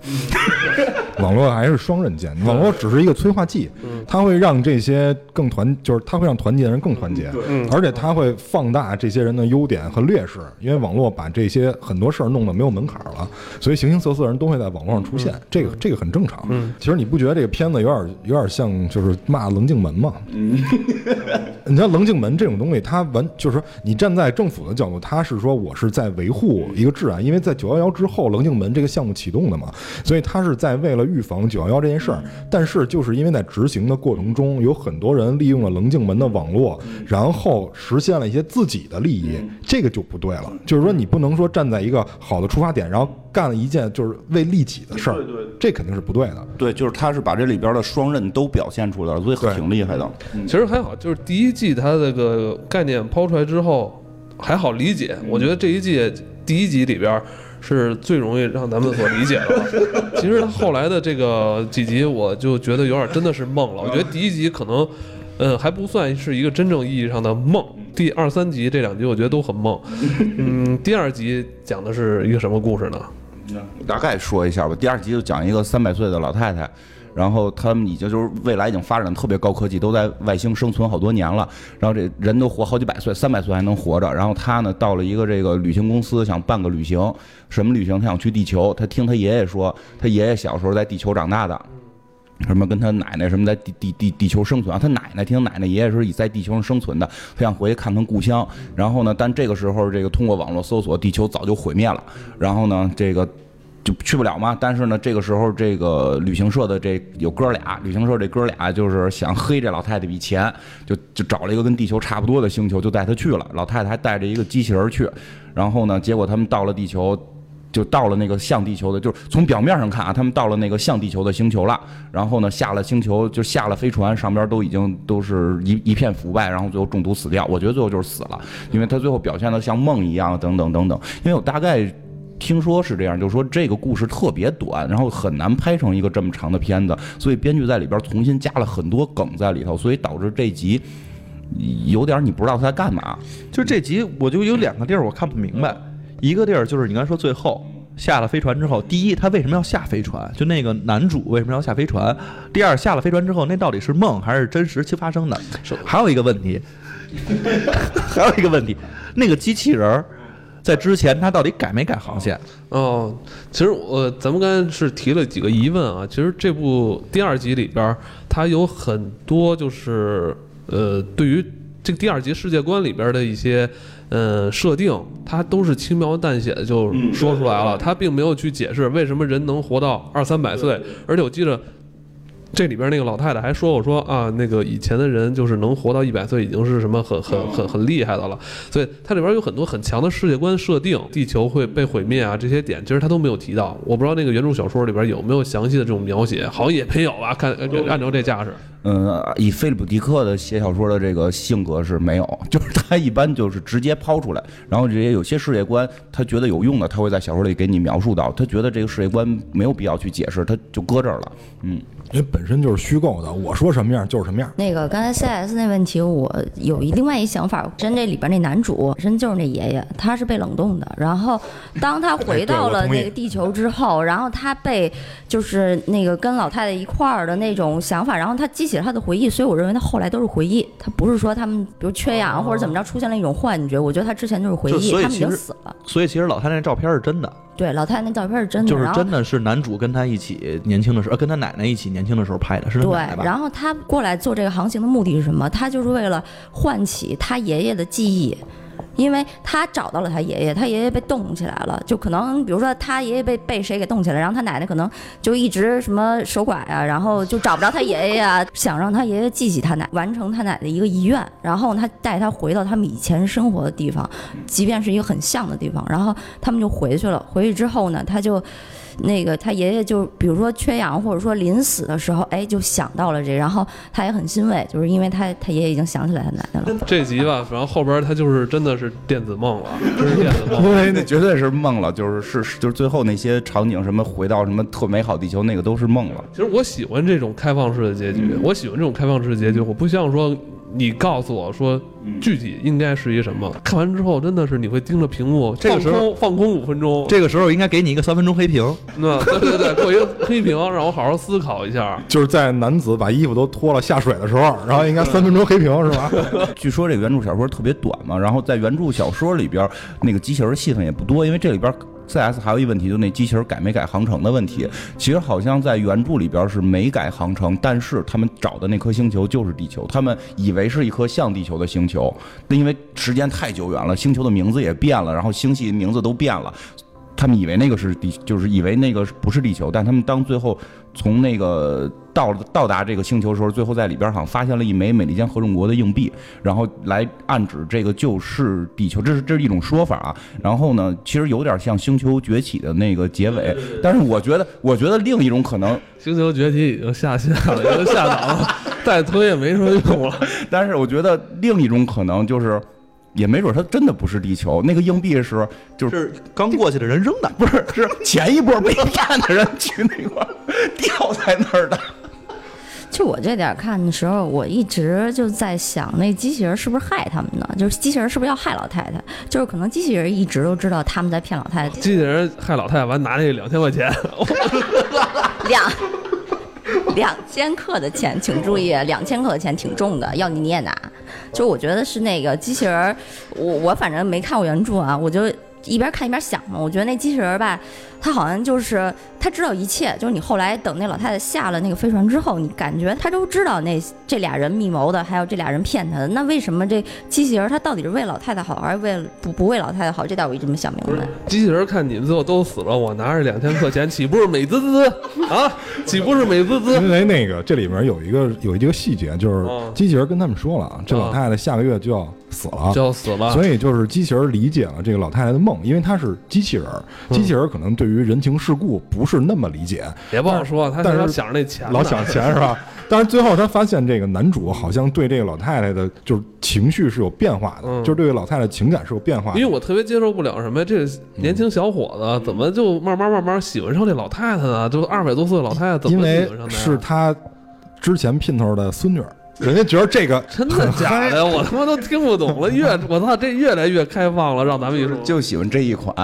网络还是双刃剑。网络只是一个催化剂，它会让这些更团，就是它会让团结的人更团结，而且它会放大这些人的优点和劣势。因为网络把这些很多事儿弄得没有门槛了，所以形形色色的人都会在网络上出现，这个这个很正常。其实你不觉得这个片子有点有点像就是骂棱镜门吗？你像棱镜门这种东西，它完就是说你站在政府的角度，它是说我是在维护一个治安，因为在九幺幺之后棱镜门这个项目启动的嘛，所以它是在为了预防九幺幺这件事儿。但是就是因为在执行的过程中，有很多人利用了棱镜门的网络，然后实现了一些自己的利益，这个就不对了。就是说你不能说站在一个好的出发点，然后干了一件就是为利己的事儿，这肯定是不对的。对，就是他是把这里边的双刃都表现出来了，所以挺厉害的。其实还好，就是第一季它这个概念抛出来之后还好理解。我觉得这一季第一集里边是最容易让咱们所理解的了。其实它后来的这个几集，我就觉得有点真的是梦了。我觉得第一集可能。嗯，还不算是一个真正意义上的梦。第二三集这两集我觉得都很梦。嗯，第二集讲的是一个什么故事呢？大概说一下吧。第二集就讲一个三百岁的老太太，然后他们已经就是未来已经发展特别高科技，都在外星生存好多年了。然后这人都活好几百岁，三百岁还能活着。然后他呢到了一个这个旅行公司，想办个旅行。什么旅行？他想去地球。他听他爷爷说，他爷爷小时候在地球长大的。什么跟他奶奶什么在地地地地球生存啊？他奶奶听奶奶爷爷说以在地球上生存的，他想回去看看故乡。然后呢，但这个时候这个通过网络搜索，地球早就毁灭了。然后呢，这个就去不了嘛。但是呢，这个时候这个旅行社的这有哥俩，旅行社这哥俩就是想黑这老太太笔钱，就就找了一个跟地球差不多的星球，就带她去了。老太太还带着一个机器人去。然后呢，结果他们到了地球。就到了那个像地球的，就是从表面上看啊，他们到了那个像地球的星球了。然后呢，下了星球就下了飞船，上边都已经都是一一片腐败，然后最后中毒死掉。我觉得最后就是死了，因为他最后表现的像梦一样，等等等等。因为我大概听说是这样，就是说这个故事特别短，然后很难拍成一个这么长的片子，所以编剧在里边重新加了很多梗在里头，所以导致这集有点你不知道他在干嘛。就这集我就有两个地儿我看不明白，一个地儿就是你刚才说最后下了飞船之后，第一他为什么要下飞船？就那个男主为什么要下飞船？第二下了飞船之后，那到底是梦还是真实期发生的？还有一个问题，还有一个问题，那个机器人儿在之前他到底改没改航线？哦，其实我咱们刚才是提了几个疑问啊。其实这部第二集里边儿，它有很多就是呃，对于这个第二集世界观里边儿的一些呃设定，它都是轻描淡写的就说出来了，它并没有去解释为什么人能活到二三百岁。而且我记得这里边那个老太太还说我说啊，那个以前的人就是能活到一百岁已经是什么很很很很厉害的了。所以它里边有很多很强的世界观设定，地球会被毁灭啊这些点，其实他都没有提到。我不知道那个原著小说里边有没有详细的这种描写，好像也没有吧？看 按照这架势，嗯，以菲利普·迪克的写小说的这个性格是没有，就是他一般就是直接抛出来，然后这些有些世界观他觉得有用的，他会在小说里给你描述到，他觉得这个世界观没有必要去解释，他就搁这儿了。嗯，因为本身就是虚构的，我说什么样就是什么样。那个刚才 CS 那问题，我有一另外一想法，真这里边那男主本身就是那爷爷，他是被冷冻的。然后当他 回到了那个地球之后，然后他被就是那个跟老太太一块儿的那种想法，然后他激起了他的回忆，所以我认为他后来都是回忆，他不是说他们比如缺氧或者怎么着出现了一种幻觉，我觉得他之前就是回忆，他们已经死了。所以其实老太太那照片是真的，对，老太太那照片是真的，就是真的是男主跟他一起年轻的时候，呃跟他奶奶一起年轻的时候拍的，是奶奶，吧？然后他过来做这个航行的目的是什么？他就是为了唤起他爷爷的记忆。因为他找到了他爷爷，他爷爷被冻起来了，就可能比如说他爷爷被被谁给冻起来，然后他奶奶可能就一直什么守寡啊，然后就找不着他爷爷啊，想让他爷爷记起他奶，完成他奶的一个遗愿，然后他带他回到他们以前生活的地方，即便是一个很像的地方，然后他们就回去了。回去之后呢，他就。那个他爷爷就比如说缺氧，或者说临死的时候，哎，就想到了这，然后他也很欣慰，就是因为他他爷爷已经想起来他奶奶了。这集吧，然后后边他就是真的是电子梦了，真是电子梦。因为那绝对是梦了，就是是是就是最后那些场景，什么回到什么特美好地球，那个都是梦了。其实我喜欢这种开放式的结局，我喜欢这种开放式的结局。我不希望说你告诉我说具体应该是一什么？看完之后真的是你会盯着屏幕，这个时候放空五分钟，这个时候应该给你一个三分钟黑屏。那对对对，过一个黑屏，让我好好思考一下。就是在男子把衣服都脱了下水的时候，然后应该三分钟黑屏是吧？据说这个原著小说特别短嘛，然后在原著小说里边，那个机器人戏份也不多，因为这里边。C.S 还有一问题，就那机器人改没改航程的问题。其实好像在原著里边是没改航程，但是他们找的那颗星球就是地球，他们以为是一颗像地球的星球。那因为时间太久远了，星球的名字也变了，然后星系名字都变了，他们以为那个是地，就是以为那个不是地球。但他们当最后从那个。到到达这个星球的时候，最后在里边好像发现了一枚美利坚合众国的硬币，然后来暗指这个就是地球，这是这是一种说法啊。然后呢，其实有点像《星球崛起》的那个结尾，但是我觉得，我觉得另一种可能，《星球崛起》已经下线了，已经下档了，再推也没什么用了。但是我觉得另一种可能就是，也没准它真的不是地球，那个硬币是就是刚过去的人扔的，不是是前一波被骗的人去那块掉在那儿的。就我这点看的时候，我一直就在想，那机器人是不是害他们呢？就是机器人是不是要害老太太？就是可能机器人一直都知道他们在骗老太太。机器人害老太太完拿那两千块钱，两两千克的钱，请注意，两千克的钱挺重的，要你你也拿。就我觉得是那个机器人，我我反正没看过原著啊，我就。一边看一边想嘛，我觉得那机器人吧，他好像就是他知道一切，就是你后来等那老太太下了那个飞船之后，你感觉他都知道那这俩人密谋的，还有这俩人骗他的。那为什么这机器人他到底是为老太太好，还是为了不不为老太太好？这点我一直没想明白。机器人看你们最后都死了，我拿着两千块钱，岂不是美滋滋 啊？岂不是美滋滋？因为那个这里面有一个有一个细节，就是机器人跟他们说了，这老太太下个月就要。死了就要死了，所以就是机器人理解了这个老太太的梦，因为她是机器人，机器人可能对于人情世故不是那么理解。别不好说，他但是想着那钱，老想钱是吧？但是最后他发现这个男主好像对这个老太太的，就是情绪是有变化的，就是对老太太情感是有变化。因为我特别接受不了什么，这年轻小伙子怎么就慢慢慢慢喜欢上这老太太呢？就二百多岁的老太太怎么喜欢上的？是他之前姘头的孙女。人家觉得这个真的假的？我他妈都听不懂了。越 我操，这越来越开放了。让咱们一说，就喜欢这一款。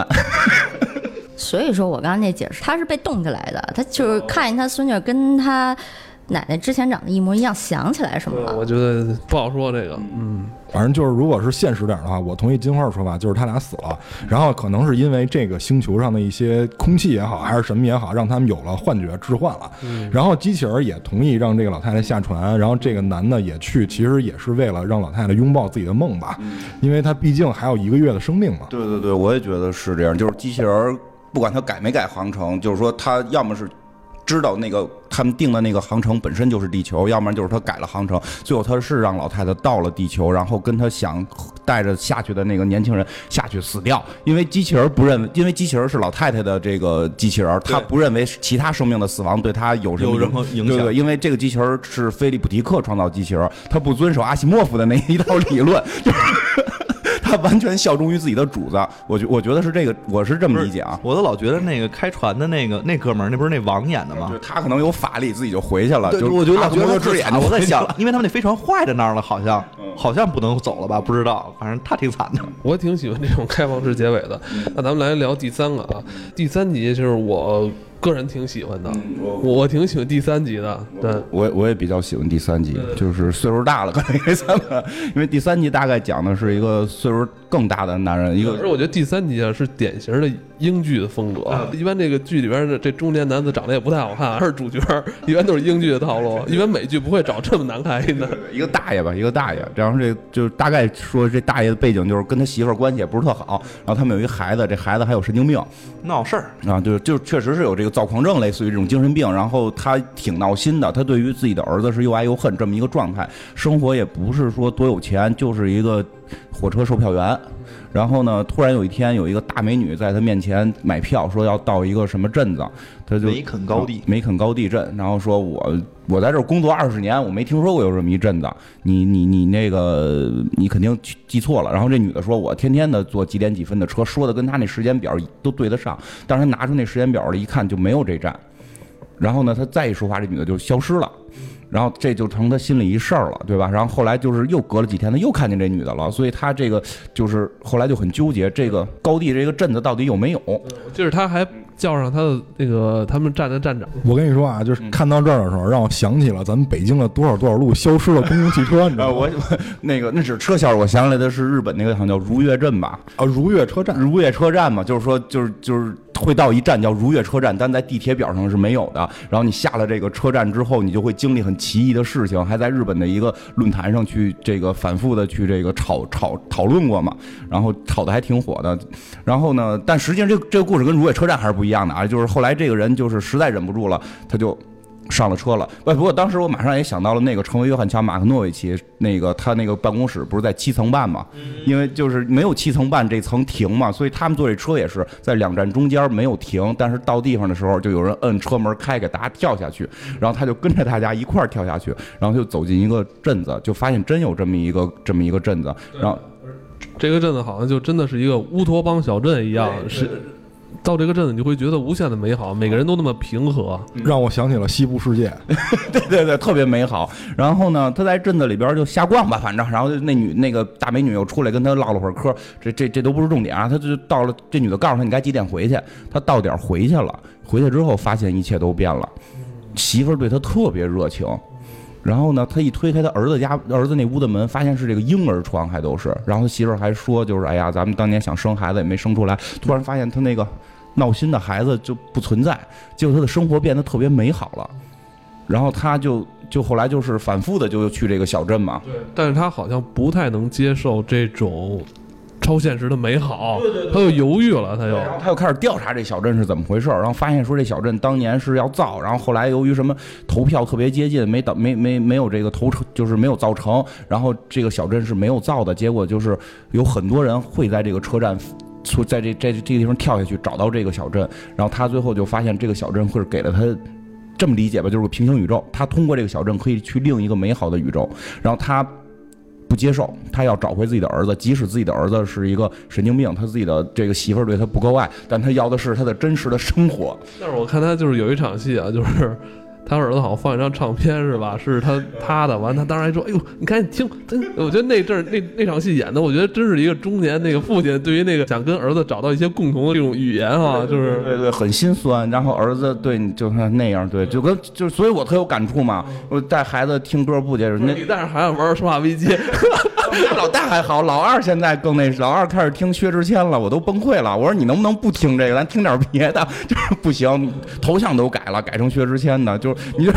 所以说我刚刚那解释，他是被冻起来的。他就是看见他孙女跟他。奶奶之前长得一模一样，想起来什么了？我觉得不好说这个。嗯，反正就是，如果是现实点的话，我同意金花的说法，就是他俩死了，然后可能是因为这个星球上的一些空气也好，还是什么也好，让他们有了幻觉、置换了。然后机器人也同意让这个老太太下船，然后这个男的也去，其实也是为了让老太太拥抱自己的梦吧，因为他毕竟还有一个月的生命嘛。对对对，我也觉得是这样。就是机器人不管他改没改航程，就是说他要么是。知道那个他们定的那个航程本身就是地球，要不然就是他改了航程。最后他是让老太太到了地球，然后跟他想带着下去的那个年轻人下去死掉。因为机器人不认为，因为机器人是老太太的这个机器人，他不认为其他生命的死亡对他有什么影响。对，因为这个机器人是菲利普迪克创造机器人，他不遵守阿西莫夫的那一套理论。他完全效忠于自己的主子，我觉我觉得是这个，我是这么理解啊。我都老觉得那个开船的那个那哥们儿，那不是那王演的吗？他可能有法力，自己就回去了。就我觉得老觉得自我在想，因为他们那飞船坏在那儿了，好像好像不能走了吧？不知道，反正他挺惨的。我挺喜欢这种开放式结尾的。那咱们来聊第三个啊，第三集就是我。个人挺喜欢的，我我挺喜欢第三集的。对，我我也比较喜欢第三集，就是岁数大了可能也咱们，因为第三集大概讲的是一个岁数更大的男人。一个，可是我觉得第三集啊是典型的英剧的风格。一般这个剧里边的这中年男子长得也不太好看，是主角，一般都是英剧的套路。一般美剧不会找这么难看的。一个大爷吧，一个大爷。然后这就是大概说这大爷的背景就是跟他媳妇关系也不是特好，然后他们有一孩子，这孩子还有神经病，闹事儿啊，就就确实是有这个。躁狂症类似于这种精神病，然后他挺闹心的。他对于自己的儿子是又爱又恨这么一个状态，生活也不是说多有钱，就是一个火车售票员。然后呢，突然有一天有一个大美女在他面前买票，说要到一个什么镇子，他就梅肯高地，梅肯高地镇。然后说我我在这儿工作二十年，我没听说过有这么一镇子。你你你那个你肯定记错了。然后这女的说，我天天的坐几点几分的车，说的跟他那时间表都对得上。但是他拿出那时间表来一看，就没有这站。然后呢，他再一说话，这女的就消失了。然后这就成他心里一事儿了，对吧？然后后来就是又隔了几天，他又看见这女的了，所以他这个就是后来就很纠结，这个高地这个镇子到底有没有？就是他还叫上他的那个他们站的站长。我跟你说啊，就是看到这儿的时候，让我想起了咱们北京的多少多少路消失了公共汽车，你知道吗？我那个那是车销，我想起来的是日本那个好像叫如月镇吧？啊，如月车站，如月车站嘛，就是说就是就是会到一站叫如月车站，但在地铁表上是没有的。然后你下了这个车站之后，你就会经历很奇异的事情，还在日本的一个论坛上去这个反复的去这个吵吵讨论过嘛，然后吵的还挺火的。然后呢，但实际上这这个故事跟如月车站还是不一样的啊，就是后来这个人就是实在忍不住了，他就。上了车了，不不过当时我马上也想到了那个成为约翰乔马克诺维奇那个他那个办公室不是在七层半嘛，因为就是没有七层半这层停嘛，所以他们坐这车也是在两站中间没有停，但是到地方的时候就有人摁车门开给大家跳下去，然后他就跟着大家一块儿跳下去，然后就走进一个镇子，就发现真有这么一个这么一个镇子，然后这个镇子好像就真的是一个乌托邦小镇一样是。到这个镇子，你会觉得无限的美好，每个人都那么平和，让我想起了西部世界。对对对，特别美好。然后呢，他在镇子里边就瞎逛吧，反正。然后那女那个大美女又出来跟他唠了会儿嗑，这这这都不是重点啊。他就到了，这女的告诉他你该几点回去，他到点回去了。回去之后发现一切都变了，媳妇儿对他特别热情。然后呢，他一推开他儿子家儿子那屋的门，发现是这个婴儿床，还都是。然后他媳妇儿还说，就是哎呀，咱们当年想生孩子也没生出来，突然发现他那个闹心的孩子就不存在，结果他的生活变得特别美好了。然后他就就后来就是反复的就去这个小镇嘛。对，但是他好像不太能接受这种。超现实的美好，他又犹豫了，他又，然后他又开始调查这小镇是怎么回事，然后发现说这小镇当年是要造，然后后来由于什么投票特别接近，没等没没没有这个投成，就是没有造成，然后这个小镇是没有造的，结果就是有很多人会在这个车站，从在这这这个地方跳下去找到这个小镇，然后他最后就发现这个小镇会给了他这么理解吧，就是个平行宇宙，他通过这个小镇可以去另一个美好的宇宙，然后他。不接受，他要找回自己的儿子，即使自己的儿子是一个神经病，他自己的这个媳妇儿对他不够爱，但他要的是他的真实的生活。但是我看他就是有一场戏啊，就是。他儿子好像放一张唱片是吧？是他他的，完他当时还说：“哎呦，你赶紧听！”真，我觉得那阵儿那那场戏演的，我觉得真是一个中年那个父亲对于那个想跟儿子找到一些共同的这种语言啊，就是对对，很心酸。然后儿子对你就是那样，对，就跟就是，所以我特有感触嘛。我带孩子听歌不接受，那你带着孩子玩生化危机，老大还好，老二现在更那，老二开始听薛之谦了，我都崩溃了。我说你能不能不听这个，咱听点别的？就是不行，头像都改了，改成薛之谦的，就是。你就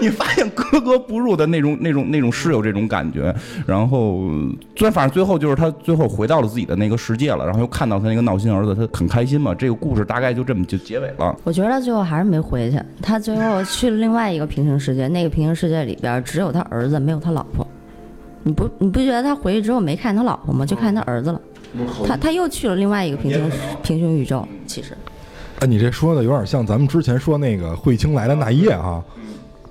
你发现格格不入的那种、那种、那种是有这种感觉，然后最反正最后就是他最后回到了自己的那个世界了，然后又看到他那个闹心儿子，他很开心嘛。这个故事大概就这么就结尾了。我觉得他最后还是没回去，他最后去了另外一个平行世界，那个平行世界里边只有他儿子，没有他老婆。你不你不觉得他回去之后没看他老婆吗？就看他儿子了。他他又去了另外一个平行平行宇宙，其实。哎，你这说的有点像咱们之前说那个彗星来的那一夜啊。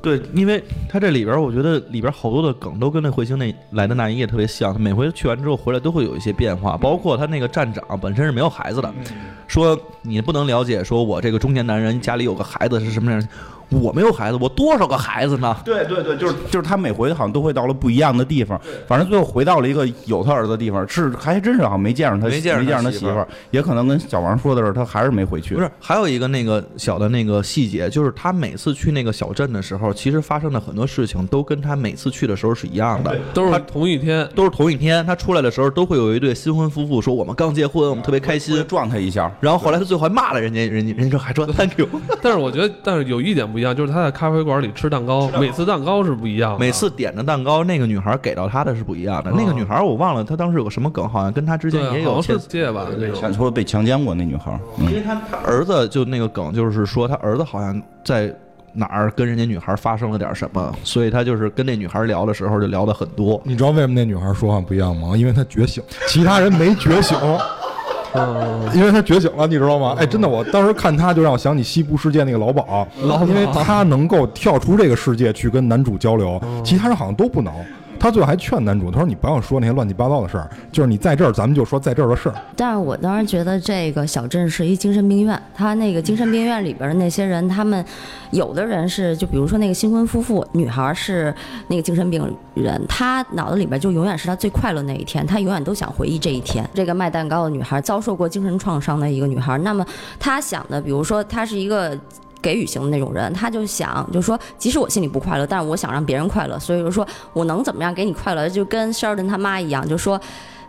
对，因为他这里边，我觉得里边好多的梗都跟那彗星那来的那一夜特别像。他每回去完之后回来都会有一些变化，包括他那个站长本身是没有孩子的，说你不能了解，说我这个中年男人家里有个孩子是什么样。我没有孩子，我多少个孩子呢？对对对，就是就是他每回好像都会到了不一样的地方，反正最后回到了一个有他儿子的地方，是还真是好像没见着他，没见着他媳妇儿，也可能跟小王说的是他还是没回去。不是，还有一个那个小的那个细节，就是他每次去那个小镇的时候，其实发生的很多事情都跟他每次去的时候是一样的，都是同一天，都是同一天。他出来的时候都会有一对新婚夫妇说我们刚结婚，我们特别开心，撞他一下。然后后来他最后还骂了人家，人家人家还说 thank you。但是我觉得，但是有一点不一样，就是他在咖啡。馆里吃蛋糕，每次蛋糕是不一样的，每次点的蛋糕，那个女孩给到他的是不一样的。那个女孩我忘了，她当时有个什么梗，好像跟他之间也有切切吧，想说被强奸过那女孩，因为他他儿子就那个梗，就是说他儿子好像在哪儿跟人家女孩发生了点什么，所以他就是跟那女孩聊的时候就聊的很多。你知道为什么那女孩说话不一样吗？因为她觉醒，其他人没觉醒。嗯，因为他觉醒了，你知道吗？哎，真的，我当时看他就让我想起西部世界那个老鸨，因为他能够跳出这个世界去跟男主交流，其他人好像都不能。他最后还劝男主，他说你不要说那些乱七八糟的事儿，就是你在这儿，咱们就说在这儿的事儿。但是我当时觉得这个小镇是一精神病院，他那个精神病院里边的那些人，他们有的人是就比如说那个新婚夫妇，女孩是那个精神病人，她脑子里边就永远是她最快乐那一天，她永远都想回忆这一天。这个卖蛋糕的女孩遭受过精神创伤的一个女孩，那么她想的，比如说她是一个。给予型的那种人，他就想，就说，即使我心里不快乐，但是我想让别人快乐，所以就说我能怎么样给你快乐，就跟 Sheldon 他妈一样，就说，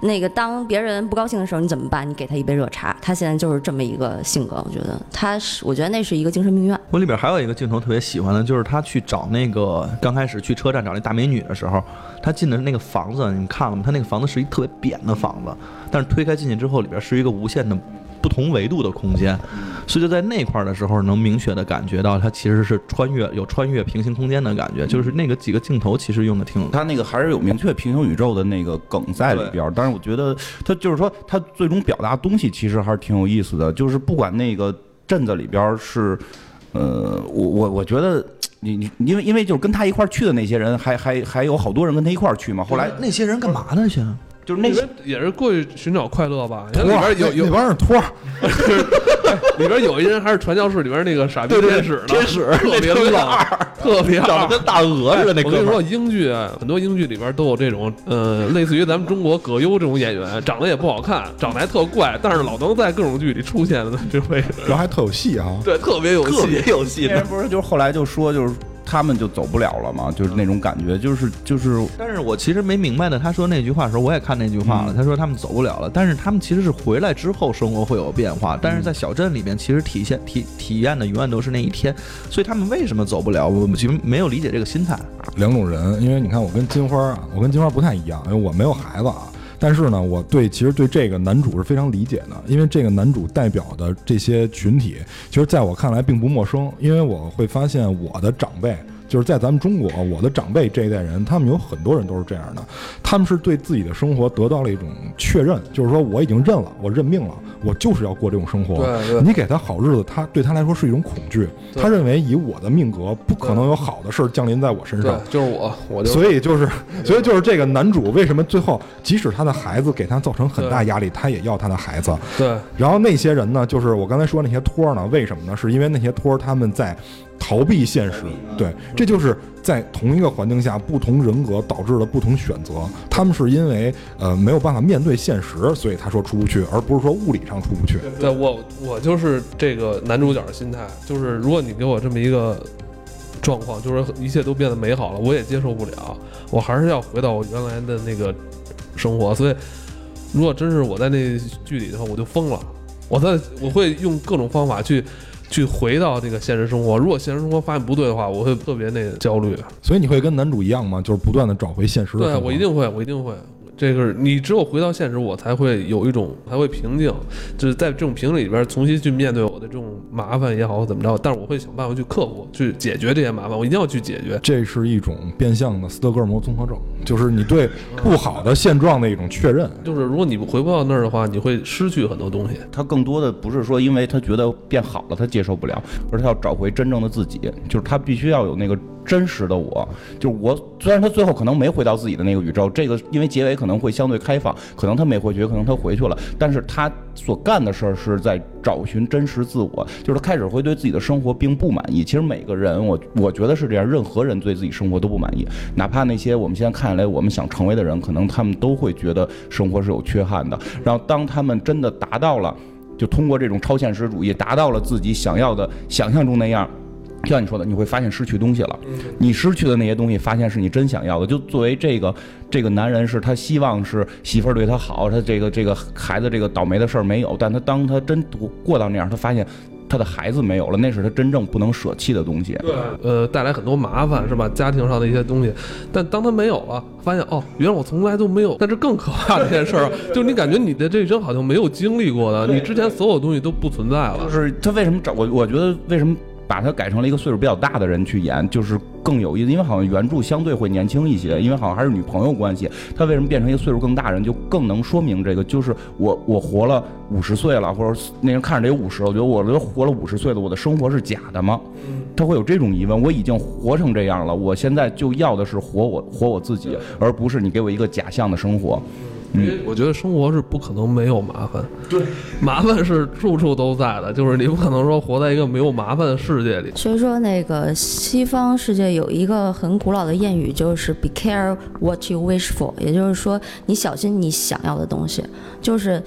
那个当别人不高兴的时候，你怎么办？你给他一杯热茶。他现在就是这么一个性格，我觉得他是，我觉得那是一个精神病院。我里边还有一个镜头特别喜欢的，就是他去找那个刚开始去车站找那大美女的时候，他进的那个房子，你们看了吗？他那个房子是一特别扁的房子，但是推开进去之后，里边是一个无限的。不同维度的空间，所以就在那块儿的时候，能明确的感觉到它其实是穿越，有穿越平行空间的感觉。就是那个几个镜头其实用的挺，它那个还是有明确平行宇宙的那个梗在里边。但是我觉得它就是说，它最终表达东西其实还是挺有意思的。就是不管那个镇子里边是，呃，我我我觉得你你因为因为就是跟他一块儿去的那些人，还还还有好多人跟他一块儿去嘛。后来那些人干嘛呢？去？就是那些也是过去寻找快乐吧。里边有有那帮是托，里边有一人还是传教士里边那个傻逼天使呢。天使特别冷，特别长得跟大鹅似的。那我跟你说，英剧很多英剧里边都有这种，呃，类似于咱们中国葛优这种演员，长得也不好看，长得还特怪，但是老能在各种剧里出现的这位，然后还特有戏啊。对，特别有戏，特别有戏。不是，就是后来就说就是。他们就走不了了嘛，就是那种感觉，就是就是。但是我其实没明白的，他说那句话的时候，我也看那句话了。他说他们走不了了，但是他们其实是回来之后生活会有变化，但是在小镇里面其实体现体体验的永远都是那一天，所以他们为什么走不了？我其实没有理解这个心态。两种人，因为你看我跟金花啊，我跟金花不太一样，因为我没有孩子啊。但是呢，我对其实对这个男主是非常理解的，因为这个男主代表的这些群体，其实在我看来并不陌生，因为我会发现我的长辈。就是在咱们中国，我的长辈这一代人，他们有很多人都是这样的，他们是对自己的生活得到了一种确认，就是说我已经认了，我认命了，我就是要过这种生活。你给他好日子，他对他来说是一种恐惧，他认为以我的命格，不可能有好的事儿降临在我身上。就是我，我就所以就是，所以就是这个男主为什么最后，即使他的孩子给他造成很大压力，他也要他的孩子。对。然后那些人呢，就是我刚才说那些托儿呢，为什么呢？是因为那些托儿他们在。逃避现实，对，这就是在同一个环境下，不同人格导致了不同选择。他们是因为呃没有办法面对现实，所以他说出不去，而不是说物理上出不去。对我，我就是这个男主角的心态，就是如果你给我这么一个状况，就是一切都变得美好了，我也接受不了，我还是要回到我原来的那个生活。所以，如果真是我在那剧里的话，我就疯了，我在我会用各种方法去。去回到这个现实生活，如果现实生活发现不对的话，我会特别那个焦虑。所以你会跟男主一样吗？就是不断的找回现实。对，我一定会，我一定会。这个你只有回到现实，我才会有一种才会平静，就是在这种平静里边重新去面对我的这种麻烦也好，怎么着，但是我会想办法去克服，去解决这些麻烦，我一定要去解决。这是一种变相的斯德哥尔摩综合症，就是你对不好的现状的一种确认。就是如果你回不到那儿的话，你会失去很多东西。他更多的不是说因为他觉得变好了他接受不了，而是他要找回真正的自己，就是他必须要有那个。真实的我，就是我。虽然他最后可能没回到自己的那个宇宙，这个因为结尾可能会相对开放，可能他没回去，可能他回去了。但是他所干的事儿是在找寻真实自我，就是他开始会对自己的生活并不满意。其实每个人，我我觉得是这样，任何人对自己生活都不满意，哪怕那些我们现在看起来我们想成为的人，可能他们都会觉得生活是有缺憾的。然后当他们真的达到了，就通过这种超现实主义达到了自己想要的想象中那样。就像你说的，你会发现失去东西了。你失去的那些东西，发现是你真想要的。就作为这个这个男人，是他希望是媳妇儿对他好，他这个这个孩子这个倒霉的事儿没有。但他当他真过到那样，他发现他的孩子没有了，那是他真正不能舍弃的东西。对，呃，带来很多麻烦是吧？家庭上的一些东西。但当他没有了，发现哦，原来我从来都没有。但是更可怕的一件事儿，就是你感觉你的这一生好像没有经历过的，你之前所有东西都不存在了。就是他为什么找我？我觉得为什么？把它改成了一个岁数比较大的人去演，就是更有意思，因为好像原著相对会年轻一些，因为好像还是女朋友关系。他为什么变成一个岁数更大人，就更能说明这个？就是我 我活了五十岁了，或者那人看着得有五十，我觉得我都活了五十岁了，我的生活是假的吗？他会有这种疑问：我已经活成这样了，我现在就要的是活我活我自己，而不是你给我一个假象的生活。因为我觉得生活是不可能没有麻烦，对，麻烦是处处都在的，就是你不可能说活在一个没有麻烦的世界里。所以说，那个西方世界有一个很古老的谚语，就是 “Be care what you wish for”，也就是说，你小心你想要的东西，就是。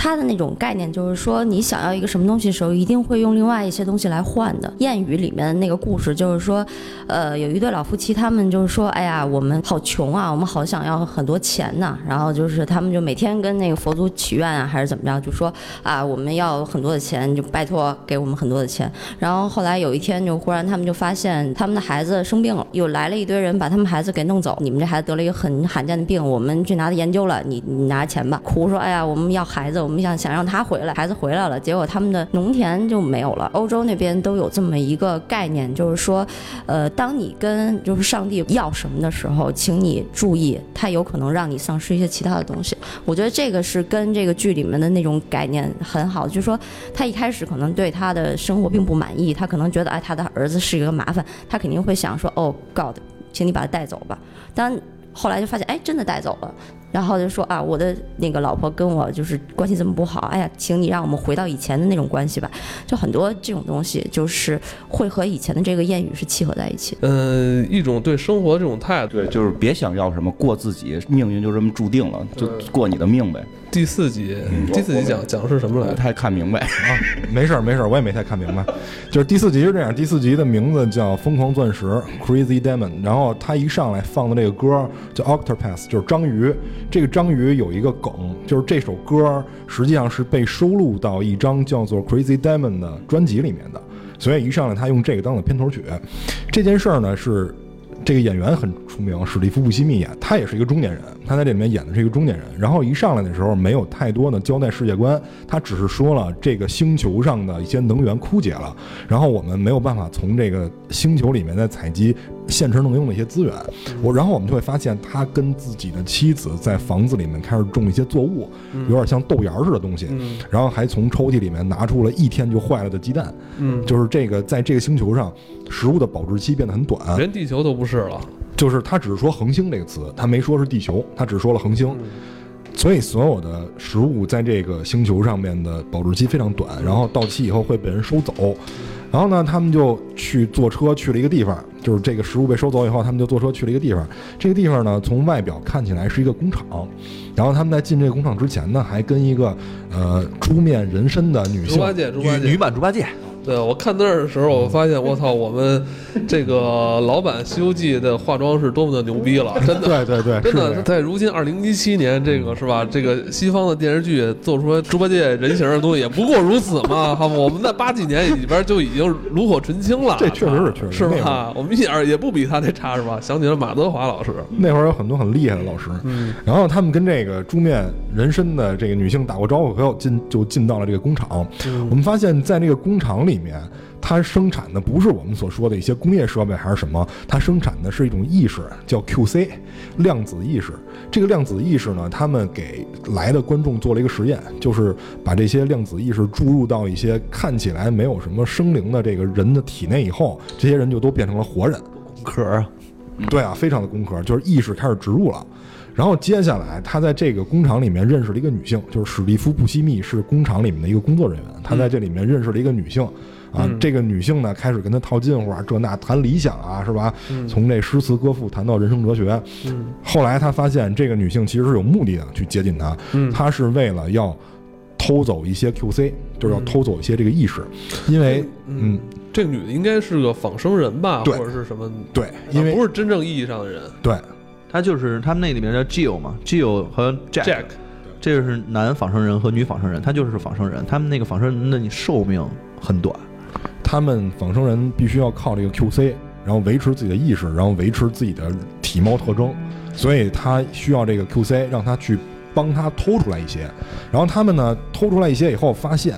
他的那种概念就是说，你想要一个什么东西的时候，一定会用另外一些东西来换的。谚语里面的那个故事就是说，呃，有一对老夫妻，他们就是说，哎呀，我们好穷啊，我们好想要很多钱呐。然后就是他们就每天跟那个佛祖祈愿啊，还是怎么着，就说啊，我们要很多的钱，就拜托给我们很多的钱。然后后来有一天，就忽然他们就发现他们的孩子生病了，又来了一堆人把他们孩子给弄走。你们这孩子得了一个很罕见的病，我们去拿他研究了，你你拿钱吧。哭说，哎呀，我们要孩子。我们想想让他回来，孩子回来了，结果他们的农田就没有了。欧洲那边都有这么一个概念，就是说，呃，当你跟就是上帝要什么的时候，请你注意，他有可能让你丧失一些其他的东西。我觉得这个是跟这个剧里面的那种概念很好，就是说，他一开始可能对他的生活并不满意，他可能觉得哎，他的儿子是一个麻烦，他肯定会想说，哦，God，请你把他带走吧。但后来就发现，哎，真的带走了。然后就说啊，我的那个老婆跟我就是关系这么不好，哎呀，请你让我们回到以前的那种关系吧。就很多这种东西，就是会和以前的这个谚语是契合在一起。嗯，一种对生活这种态度，对，就是别想要什么，过自己命运就这么注定了，就过你的命呗。第四集，第四集讲讲是什么来？太看明白啊，没事儿没事儿，我也没太看明白。就是第四集是这样，第四集的名字叫《疯狂钻石》（Crazy Diamond），然后他一上来放的这个歌叫《Octopus》，就是章鱼。这个章鱼有一个梗，就是这首歌实际上是被收录到一张叫做《Crazy Diamond》的专辑里面的，所以一上来他用这个当了片头曲。这件事儿呢是。这个演员很出名，史蒂夫·布西密演，他也是一个中年人，他在这里面演的是一个中年人。然后一上来的时候没有太多的交代世界观，他只是说了这个星球上的一些能源枯竭了，然后我们没有办法从这个星球里面再采集现成能用的一些资源。我然后我们就会发现他跟自己的妻子在房子里面开始种一些作物，有点像豆芽似的东西，然后还从抽屉里面拿出了一天就坏了的鸡蛋。嗯，就是这个在这个星球上。食物的保质期变得很短，连地球都不是了。就是他只是说恒星这个词，他没说是地球，他只说了恒星。所以所有的食物在这个星球上面的保质期非常短，然后到期以后会被人收走。然后呢，他们就去坐车去了一个地方，就是这个食物被收走以后，他们就坐车去了一个地方。这个地方呢，从外表看起来是一个工厂。然后他们在进这个工厂之前呢，还跟一个呃猪面人身的女性女女版猪八戒。对，我看那儿的时候，我发现我操，我们这个老版《西游记》的化妆是多么的牛逼了，真的。对对对，真的在如今二零一七年，这个是吧？这个西方的电视剧做出来猪八戒人形的东西，也不过如此嘛。好，我们在八几年里边就已经炉火纯青了。这确实是，确实是吧？我们一点也不比他那差，是吧？想起了马德华老师，那会儿有很多很厉害的老师。嗯。然后他们跟这个猪面人身的这个女性打过招呼，以后进就进到了这个工厂。我们发现，在那个工厂里面。它生产的不是我们所说的一些工业设备还是什么，它生产的是一种意识，叫 QC，量子意识。这个量子意识呢，他们给来的观众做了一个实验，就是把这些量子意识注入到一些看起来没有什么生灵的这个人的体内以后，这些人就都变成了活人。壳啊，对啊，非常的工科，就是意识开始植入了。然后接下来，他在这个工厂里面认识了一个女性，就是史蒂夫·布西密是工厂里面的一个工作人员，他在这里面认识了一个女性。啊，这个女性呢，开始跟他套近乎啊，这那谈理想啊，是吧？从这诗词歌赋谈到人生哲学。后来他发现，这个女性其实是有目的的去接近他，他是为了要偷走一些 QC，就是要偷走一些这个意识。因为，嗯，这个女的应该是个仿生人吧，或者是什么？对，因为不是真正意义上的人。对，她就是他们那里面叫 Jill 嘛，Jill 和 Jack，这个是男仿生人和女仿生人，他就是仿生人。他们那个仿生人的寿命很短。他们仿生人必须要靠这个 QC，然后维持自己的意识，然后维持自己的体貌特征，所以他需要这个 QC 让他去帮他偷出来一些。然后他们呢偷出来一些以后，发现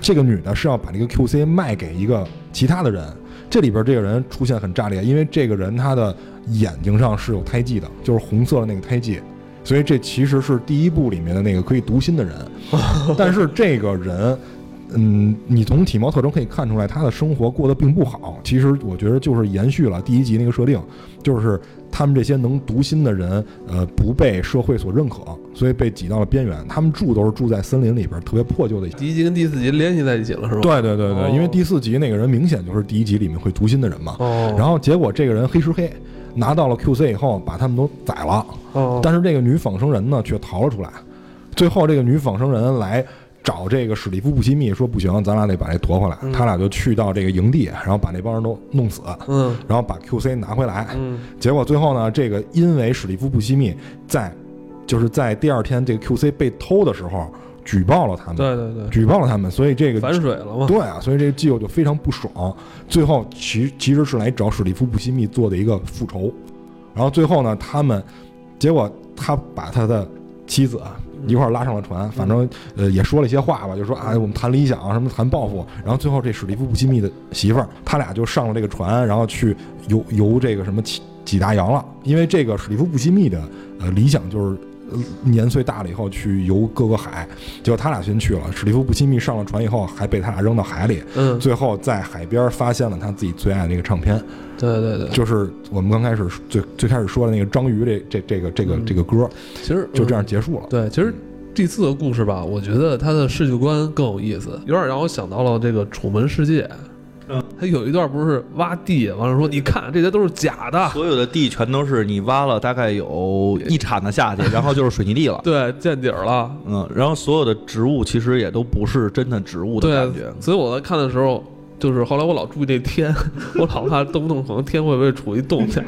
这个女的是要把这个 QC 卖给一个其他的人。这里边这个人出现很炸裂，因为这个人他的眼睛上是有胎记的，就是红色的那个胎记，所以这其实是第一部里面的那个可以读心的人。但是这个人。嗯，你从体貌特征可以看出来，他的生活过得并不好。其实我觉得就是延续了第一集那个设定，就是他们这些能读心的人，呃，不被社会所认可，所以被挤到了边缘。他们住都是住在森林里边，特别破旧的。第一集跟第四集联系在一起了，是吧？对对对对，哦因为第四集那个人明显就是第一集里面会读心的人嘛。哦，然后结果这个人黑吃黑，拿到了 QC 以后，把他们都宰了。哦，但是这个女仿生人呢，却逃了出来。最后，这个女仿生人来找这个史蒂夫·布西密，说不行，咱俩得把这夺回来。他俩就去到这个营地，然后把那帮人都弄死，嗯。然后把 QC 拿回来。嗯。结果最后呢，这个因为史蒂夫·布西密在就是在第二天这个 QC 被偷的时候举报了他们，对对对，举报了他们，所以这个反水了嘛？对啊，所以这个基友就非常不爽，最后其其实是来找史蒂夫·布西密做的一个复仇，然后最后呢，他们结果他把他的妻子啊一块拉上了船，反正呃也说了一些话吧，就说啊我们谈理想，什么谈抱负，然后最后这史蒂夫·布西密的媳妇儿，他俩就上了这个船，然后去游游这个什么几几大洋了，因为这个史蒂夫·布西密的呃理想就是。呃年岁大了以后去游各个海，结果他俩先去了。史蒂夫·布西密上了船以后，还被他俩扔到海里，嗯，最后在海边发现了他自己最爱的那个唱片，对对对，就是我们刚开始最最开始说的那个章鱼这这这个这个嗯这个歌，其实就这嗯样结束了。对，其实第四个故事吧，我觉得它的世界观更有意思，有点让我想到了这个《楚门世界》。嗯，他有一段不是挖地，完了说你看这些都是假的，所有的地全都是你挖了大概有一铲子下去，然后就是水泥地了。对，见底儿了，嗯，然后所有的植物其实也都不是真的植物的感觉。，所以我在看的时候，就是后来我老注意那天，我老怕动不动可能天会不会处于动下。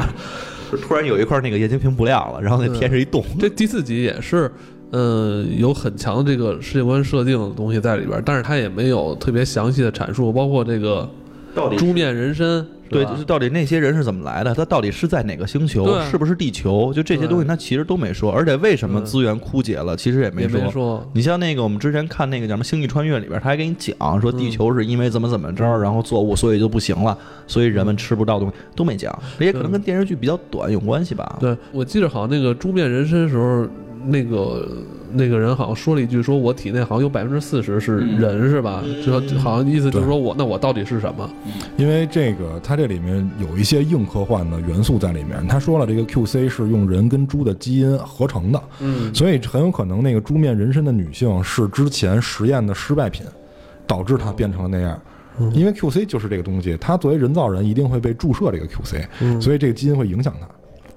就突然有一块那个液晶屏不亮了，然后那天是一洞。这第四集也是，嗯，有很强的这个世界观设定的东西在里边，但是它也没有特别详细的阐述，包括这个到底猪面人参，对，就是到底那些人是怎么来的？他到底是在哪个星球？是不是地球？就这些东西，他其实都没说。而且为什么资源枯竭了，其实也没说。没说。你像那个我们之前看那个叫什么《星际穿越》里边，他还给你讲说地嗯球是因为怎么怎么着，然后作物所以就不行了，所以人们吃不到东西都没讲。这也可能跟电视剧比较短有关系吧。对，我记得好像那个猪面人参的时候，那个那个人好像说了一句，说我体内好像有百分之四十是人，是吧？就说好像意思就是说我那我到底是什么？因为这个它这里面有一些硬科幻的元素在里面。他说了，这个 QC 是用人跟猪的基因合成的，嗯，所以很有可能那个猪面人身的女性是之前实验的失败品，导致她变成了那样。嗯因为 QC 就是这个东西，它作为人造人一定会被注射这个 QC，嗯所以这个基因会影响它。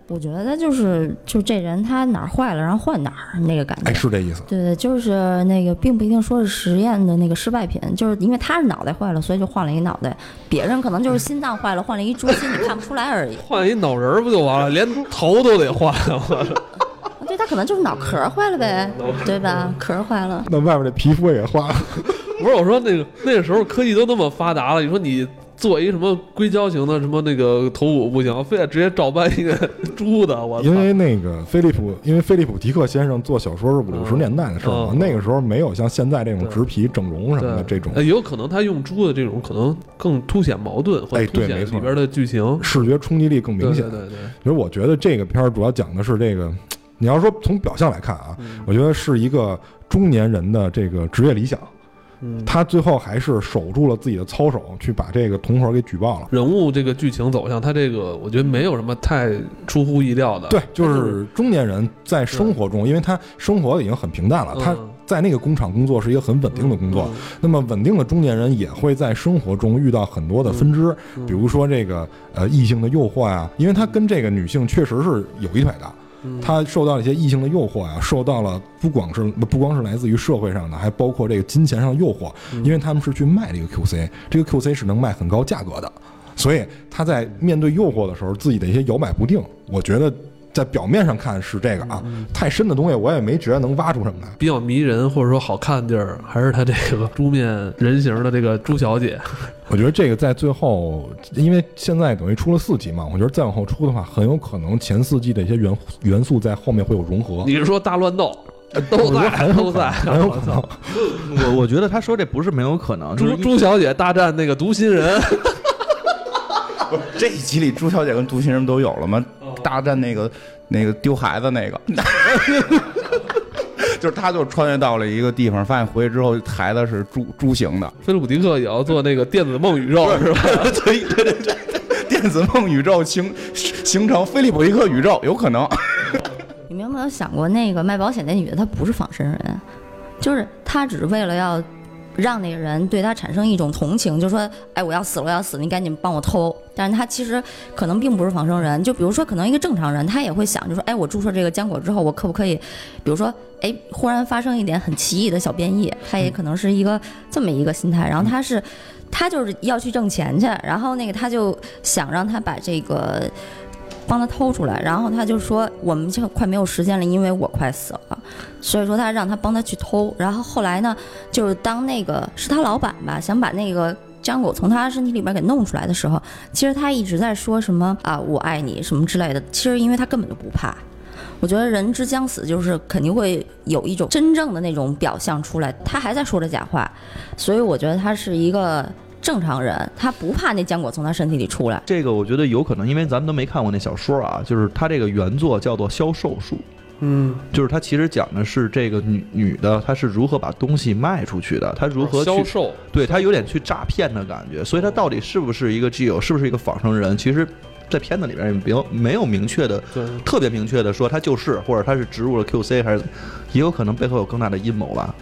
我觉得就是就这人他哪儿坏了，然后换哪儿那个感觉。哎，是这意思。对对，就是那个，并不一定说是实验的那个失败品，就是因为他是脑袋坏了，所以就换了一脑袋。别人可能就是心脏坏了，换了一猪心，你看不出来而已。换一脑仁儿不就完了？连头都得换了！对他可能就是脑壳坏了呗，对吧？壳坏了。那外面的皮肤也坏了。不是我说那个那个时候科技都那么发达了，你说你做一什么硅胶型的什么那个头骨不行，非得直接照搬一个猪的，我操！因为那个菲利普，因为菲利普迪克先生做小说是五六十年代的事儿嘛，嗯。那个时候没有像现在这种植皮整容什么的这种。呃也有可能他用猪的这种可能更凸显矛盾，或者哎凸显对没错。里边的剧情。视觉冲击力更明显。对对对对，其实我觉得这个片儿主要讲的是这个，你要说从表象来看啊，嗯。我觉得是一个中年人的这个职业理想，嗯，他最后还是守住了自己的操守，去把这个同伙给举报了。人物这个剧情走向，他这个我觉得没有什么太出乎意料的。对，就是中年人在生活中，因为他生活已经很平淡了，他嗯在那个工厂工作是一个很稳定的工作。嗯那么稳定的中年人也会在生活中遇到很多的分支，嗯比如说这个呃异性的诱惑啊、因为他跟这个女性确实是有一腿的，嗯他受到了一些异性的诱惑呀、受到了不光是不光是来自于社会上的，还包括这个金钱上的诱惑，嗯因为他们是去卖这个 QC，这个 QC 是能卖很高价格的，所以他在面对诱惑的时候，自己的一些摇摆不定，我觉得。在表面上看是这个啊，嗯太深的东西我也没觉得能挖出什么来。比较迷人或者说好看的地儿，还是他这个猪面人形的这个朱小姐。我觉得这个在最后，因为现在等于出了四集嘛，我觉得再往后出的话，很有可能前四季的一些元元素在后面会有融合。你是说大乱斗？都在，很有可都在能，。很有可能。我我觉得他说这不是没有可能，就是朱朱小姐大战那个读心人，这一集里朱小姐跟读心人都有了吗？哦大战那个那个丢孩子那个，就是他就穿越到了一个地方，发现回去之后孩子是猪猪型的。菲利普迪克也要做那个电子梦宇宙是吧？对对对对，电子梦宇宙形形成菲利普迪克宇宙有可能。你们有没有想过，那个卖保险那女的她不是仿生人，就是她只是为了要。让那个人对他产生一种同情，就说：“哎，我要死了，我要死，你赶紧帮我偷。”但是他其实可能并不是仿生人。就比如说，可能一个正常人，他也会想，就说：“哎，我注射这个浆果之后，我可不可以，比如说，哎，忽然发生一点很奇异的小变异？”他也可能是一个这么一个心态。然后他是，他就是要去挣钱去，然后那个他就想让他把这个。帮他偷出来，然后他就说我们就快没有时间了，因为我快死了，所以说他让他帮他去偷。然后后来呢，就是当那个是他老板吧，想把那个浆果从他身体里面给弄出来的时候，其实他一直在说什么啊我爱你什么之类的。其实因为他根本就不怕。我觉得人之将死，就是肯定会有一种真正的那种表象出来。他还在说着假话，所以我觉得他是一个。正常人他不怕那浆果从他身体里出来，这个我觉得有可能，因为咱们都没看过那小说啊。就是他这个原作叫做销售术，嗯，就是他其实讲的是这个女女的她是如何把东西卖出去的，她如何销售，对她有点去诈骗的感觉。所以她到底是不是一个 G 友，是不是一个仿生人？其实，在片子里边也没有没有明确的，特别明确的说她就是，或者她是植入了 QC，还是也有可能背后有更大的阴谋吧。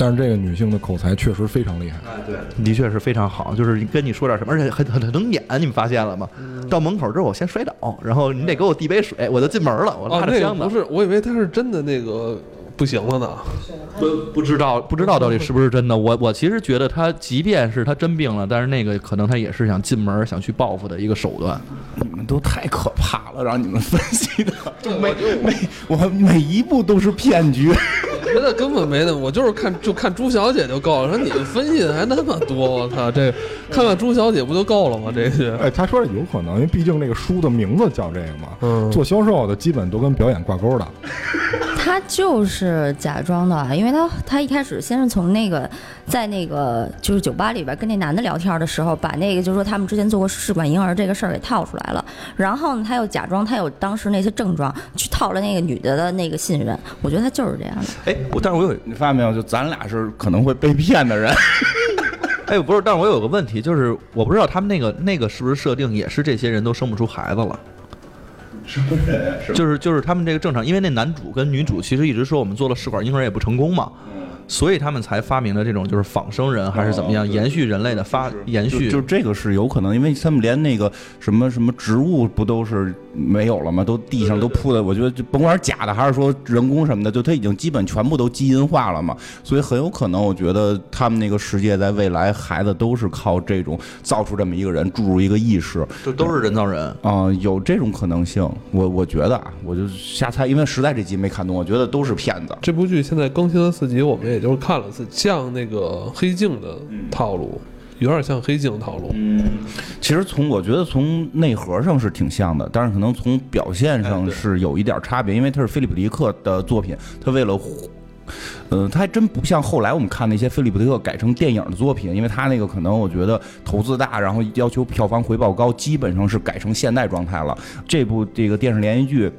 但是这个女性的口才确实非常厉害，哎，对，的确是非常好，就是跟你说点什么，而且很很很能演，你们发现了吗？到门口之后我先摔倒，然后你得给我递杯水，我就进门了，我拉着箱子。不是，我以为他是真的那个不行了呢。不不知道不知道到底是不是真的。我我其实觉得他即便是他真病了，但是那个可能他也是想进门想去报复的一个手段。你们都太可怕了，让你们分析的，每每我每一步都是骗局。觉得根本没那，我就是看就看朱小姐就够了。说你们分析的还那么多，我操，这看看朱小姐不就够了吗？这些，哎，他说有可能，因为毕竟那个书的名字叫这个嘛。嗯，做销售的基本都跟表演挂钩的。他就是假装的，因为他他一开始先是从那个在那个就是酒吧里边跟那男的聊天的时候，把那个就是说他们之前做过试管婴儿这个事儿给套出来了。然后呢，他又假装他有当时那些症状，去套了那个女的的那个信任。我觉得他就是这样的。哎。我但是我有你发现没有？就咱俩是可能会被骗的人。哎，不是，但是我有个问题，就是我不知道他们那个那个是不是设定也是这些人都生不出孩子了？什么人？就是就是他们这个正常，因为那男主跟女主其实一直说我们做了试管婴儿也不成功嘛。所以他们才发明了这种就是仿生人还是怎么样延续人类的发延续，就这个是有可能，因为他们连那个什么什么植物不都是没有了吗？都地上都铺的，我觉得就甭管是假的还是说人工什么的，就它已经基本全部都基因化了嘛。所以很有可能，我觉得他们那个世界在未来孩子都是靠这种造出这么一个人，注入一个意识，就都是人造人啊，有这种可能性。我我觉得啊，我就瞎猜，因为实在这集没看懂，我觉得都是骗子。这部剧现在更新了四集，我们也。就是看了，次像那个黑镜的套路，有点像黑镜套路。嗯，其实从我觉得从内核上是挺像的，但是可能从表现上是有一点差别，因为它是菲利普迪克的作品，他为了，呃，他还真不像后来我们看那些菲利普迪克改成电影的作品，因为他那个可能我觉得投资大，然后要求票房回报高，基本上是改成现代状态了。这部这个电视连续剧。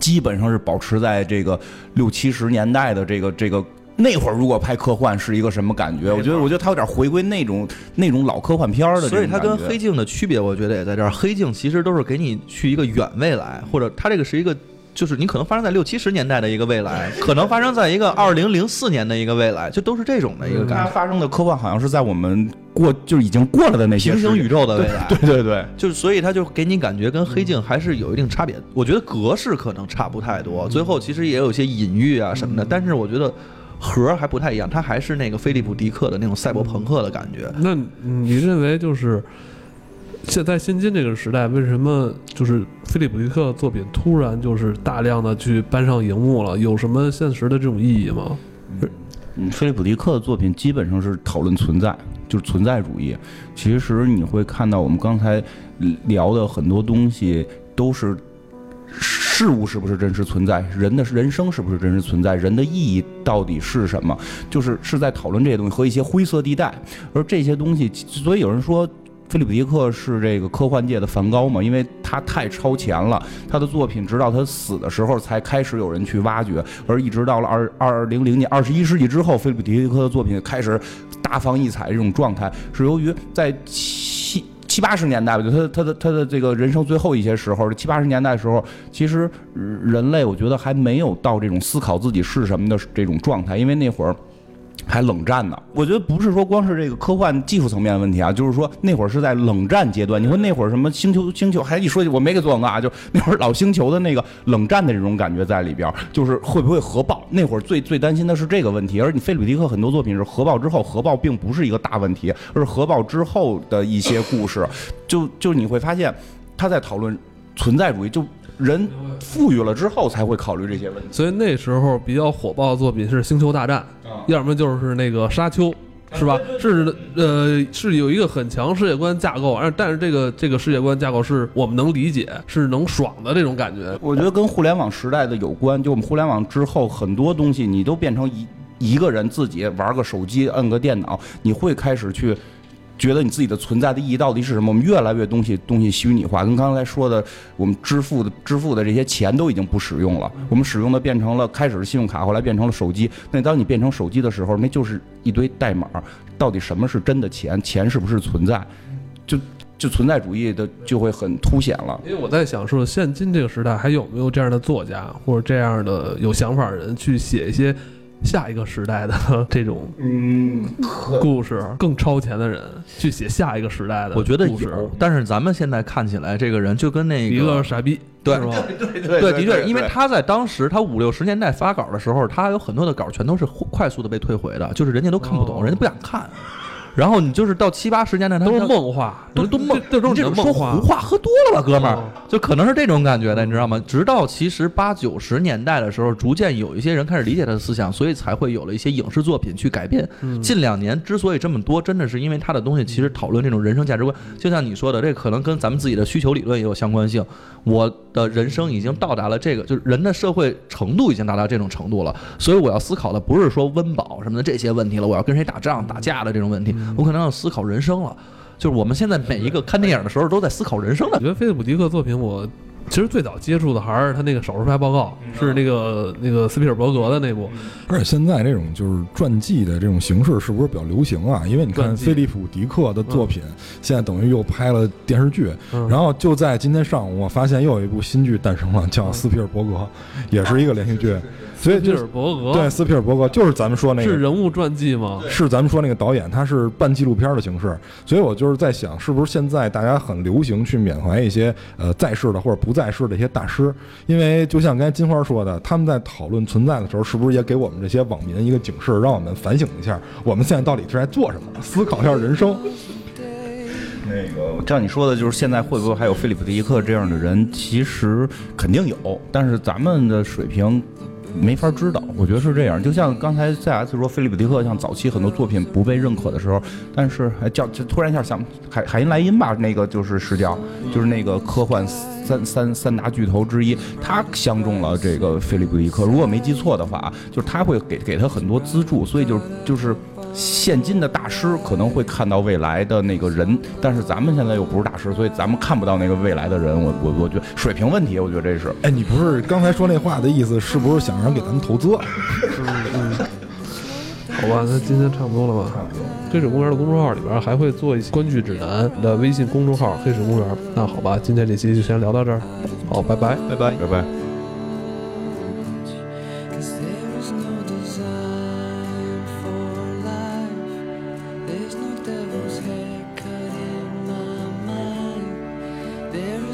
基本上是保持在这个六七十年代的这个这个那会儿，如果拍科幻是一个什么感觉？我觉得，我觉得它有点回归那种那种老科幻片的。所以它跟黑镜的区别，我觉得也在这儿。黑镜其实都是给你去一个远未来，或者它这个是一个。就是你可能发生在六七十年代的一个未来，可能发生在一个二零零四年的一个未来，就都是这种的一个感觉。它发生的科幻好像是在我们过就已经过了的那些平行宇宙的未来。对对对，就是所以它就给你感觉跟黑镜还是有一定差别。我觉得格式可能差不太多，最后其实也有些隐喻啊什么的，但是我觉得核还不太一样，它还是那个菲利普迪克的那种赛博朋克的感觉。那你认为就是？现在现今这个时代，为什么就是菲利普迪克作品突然就是大量的去搬上荧幕了？有什么现实的这种意义吗？嗯，菲利普迪克的作品基本上是讨论存在，就是存在主义。其实你会看到，我们刚才聊的很多东西都是事物是不是真实存在，人的人生是不是真实存在，人的意义到底是什么？就是是在讨论这些东西和一些灰色地带。而这些东西，所以有人说。菲利普·迪克是这个科幻界的梵高嘛，因为他太超前了，他的作品直到他死的时候才开始有人去挖掘，而一直到了二二零零年二十一世纪之后，菲利普·迪克的作品开始大放异彩，这种状态是由于在七八十年代吧，就他他的他的这个人生最后一些时候，七八十年代的时候，其实人类我觉得还没有到这种思考自己是什么的这种状态，因为那会儿。还冷战呢，我觉得不是说光是这个科幻技术层面的问题啊，就是说那会儿是在冷战阶段。你说那会儿什么星球星球，还一说我没给做广告啊，就那会儿老星球的那个冷战的这种感觉在里边，就是会不会核爆？那会儿最最担心的是这个问题。而你菲利迪克很多作品是核爆之后，核爆并不是一个大问题，而是核爆之后的一些故事，就就你会发现他在讨论存在主义就。人富裕了之后才会考虑这些问题，所以那时候比较火爆的作品是《星球大战》，要么就是那个《沙丘》，是吧？是呃，是有一个很强世界观架构，而但是这个这个世界观架构是我们能理解，是能爽的这种感觉。我觉得跟互联网时代的有关，就我们互联网之后很多东西，你都变成一一个人自己玩个手机，摁个电脑，你会开始去。觉得你自己的存在的意义到底是什么？我们越来越东西东西虚拟化，跟刚才说的，我们支付的支付的这些钱都已经不使用了。我们使用的变成了开始是信用卡，后来变成了手机。那当你变成手机的时候，那就是一堆代码。到底什么是真的钱？钱是不是存在？就就存在主义的就会很凸显了。因为我在想，说现今这个时代还有没有这样的作家或者这样的有想法的人去写一些。下一个时代的这种嗯故事，更超前的人去写下一个时代的，我觉得有。但是咱们现在看起来，这个人就跟那个一个傻逼，对。对对对，的确，因为他在当时他五六十年代发稿的时候，他有很多的稿全都是快速的被退回的，就是人家都看不懂，人家不想看。然后你就是到七八十年代，都是梦话，都都梦，这种说胡话，喝多了吧，哥们儿，就可能是这种感觉的，你知道吗？直到其实八九十年代的时候，逐渐有一些人开始理解他的思想，所以才会有了一些影视作品去改变。近两年之所以这么多，真的是因为他的东西其实讨论这种人生价值观，就像你说的，这可能跟咱们自己的需求理论也有相关性。我的人生已经到达了这个，就是人的社会程度已经达到这种程度了，所以我要思考的不是说温饱什么的这些问题了，我要跟谁打仗打架的这种问题，我可能要思考人生了。就是我们现在每一个看电影的时候都在思考人生的。我觉得菲利普迪克作品我。其实最早接触的还是他那个手术派报告，是那个那个斯皮尔伯格的那部。而且现在这种就是传记的这种形式是不是比较流行啊？因为你看菲利普·迪克的作品，现在等于又拍了电视剧。然后就在今天上午，我发现又有一部新剧诞生了，叫《斯皮尔伯格》，也是一个连续剧。所以斯皮尔伯格对斯皮尔伯格就是咱们说那个是人物传记吗？是咱们说那个导演，他是半纪录片的形式。所以我就是在想，是不是现在大家很流行去缅怀一些呃在世的或者不在世的一些大师？因为就像刚才金花说的，他们在讨论存在的时候，是不是也给我们这些网民一个警示，让我们反省一下，我们现在到底是在做什么？思考一下人生。那个照你说的，就是现在会不会还有菲利普·迪克这样的人？其实肯定有，但是咱们的水平。没法知道，我觉得是这样。就像刚才 C.S 说，菲利普迪克像早期很多作品不被认可的时候，但是叫就突然一下想海海因莱因吧，那个就是视角，就是那个科幻三三三大巨头之一，他相中了这个菲利普迪克。如果没记错的话，就是他会给给他很多资助，所以就就是。现今的大师可能会看到未来的那个人，但是咱们现在又不是大师，所以咱们看不到那个未来的人。我我我觉得水平问题，我觉得这是。哎，你不是刚才说那话的意思，是不是想让人给咱们投资？嗯嗯。好吧，那今天差不多了吧？差不多黑水公园的公众号里边还会做一些观剧指南的微信公众号“黑水公园”。那好吧，今天这期就先聊到这儿。好，拜拜，拜拜，拜拜。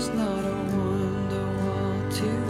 is not a wonder to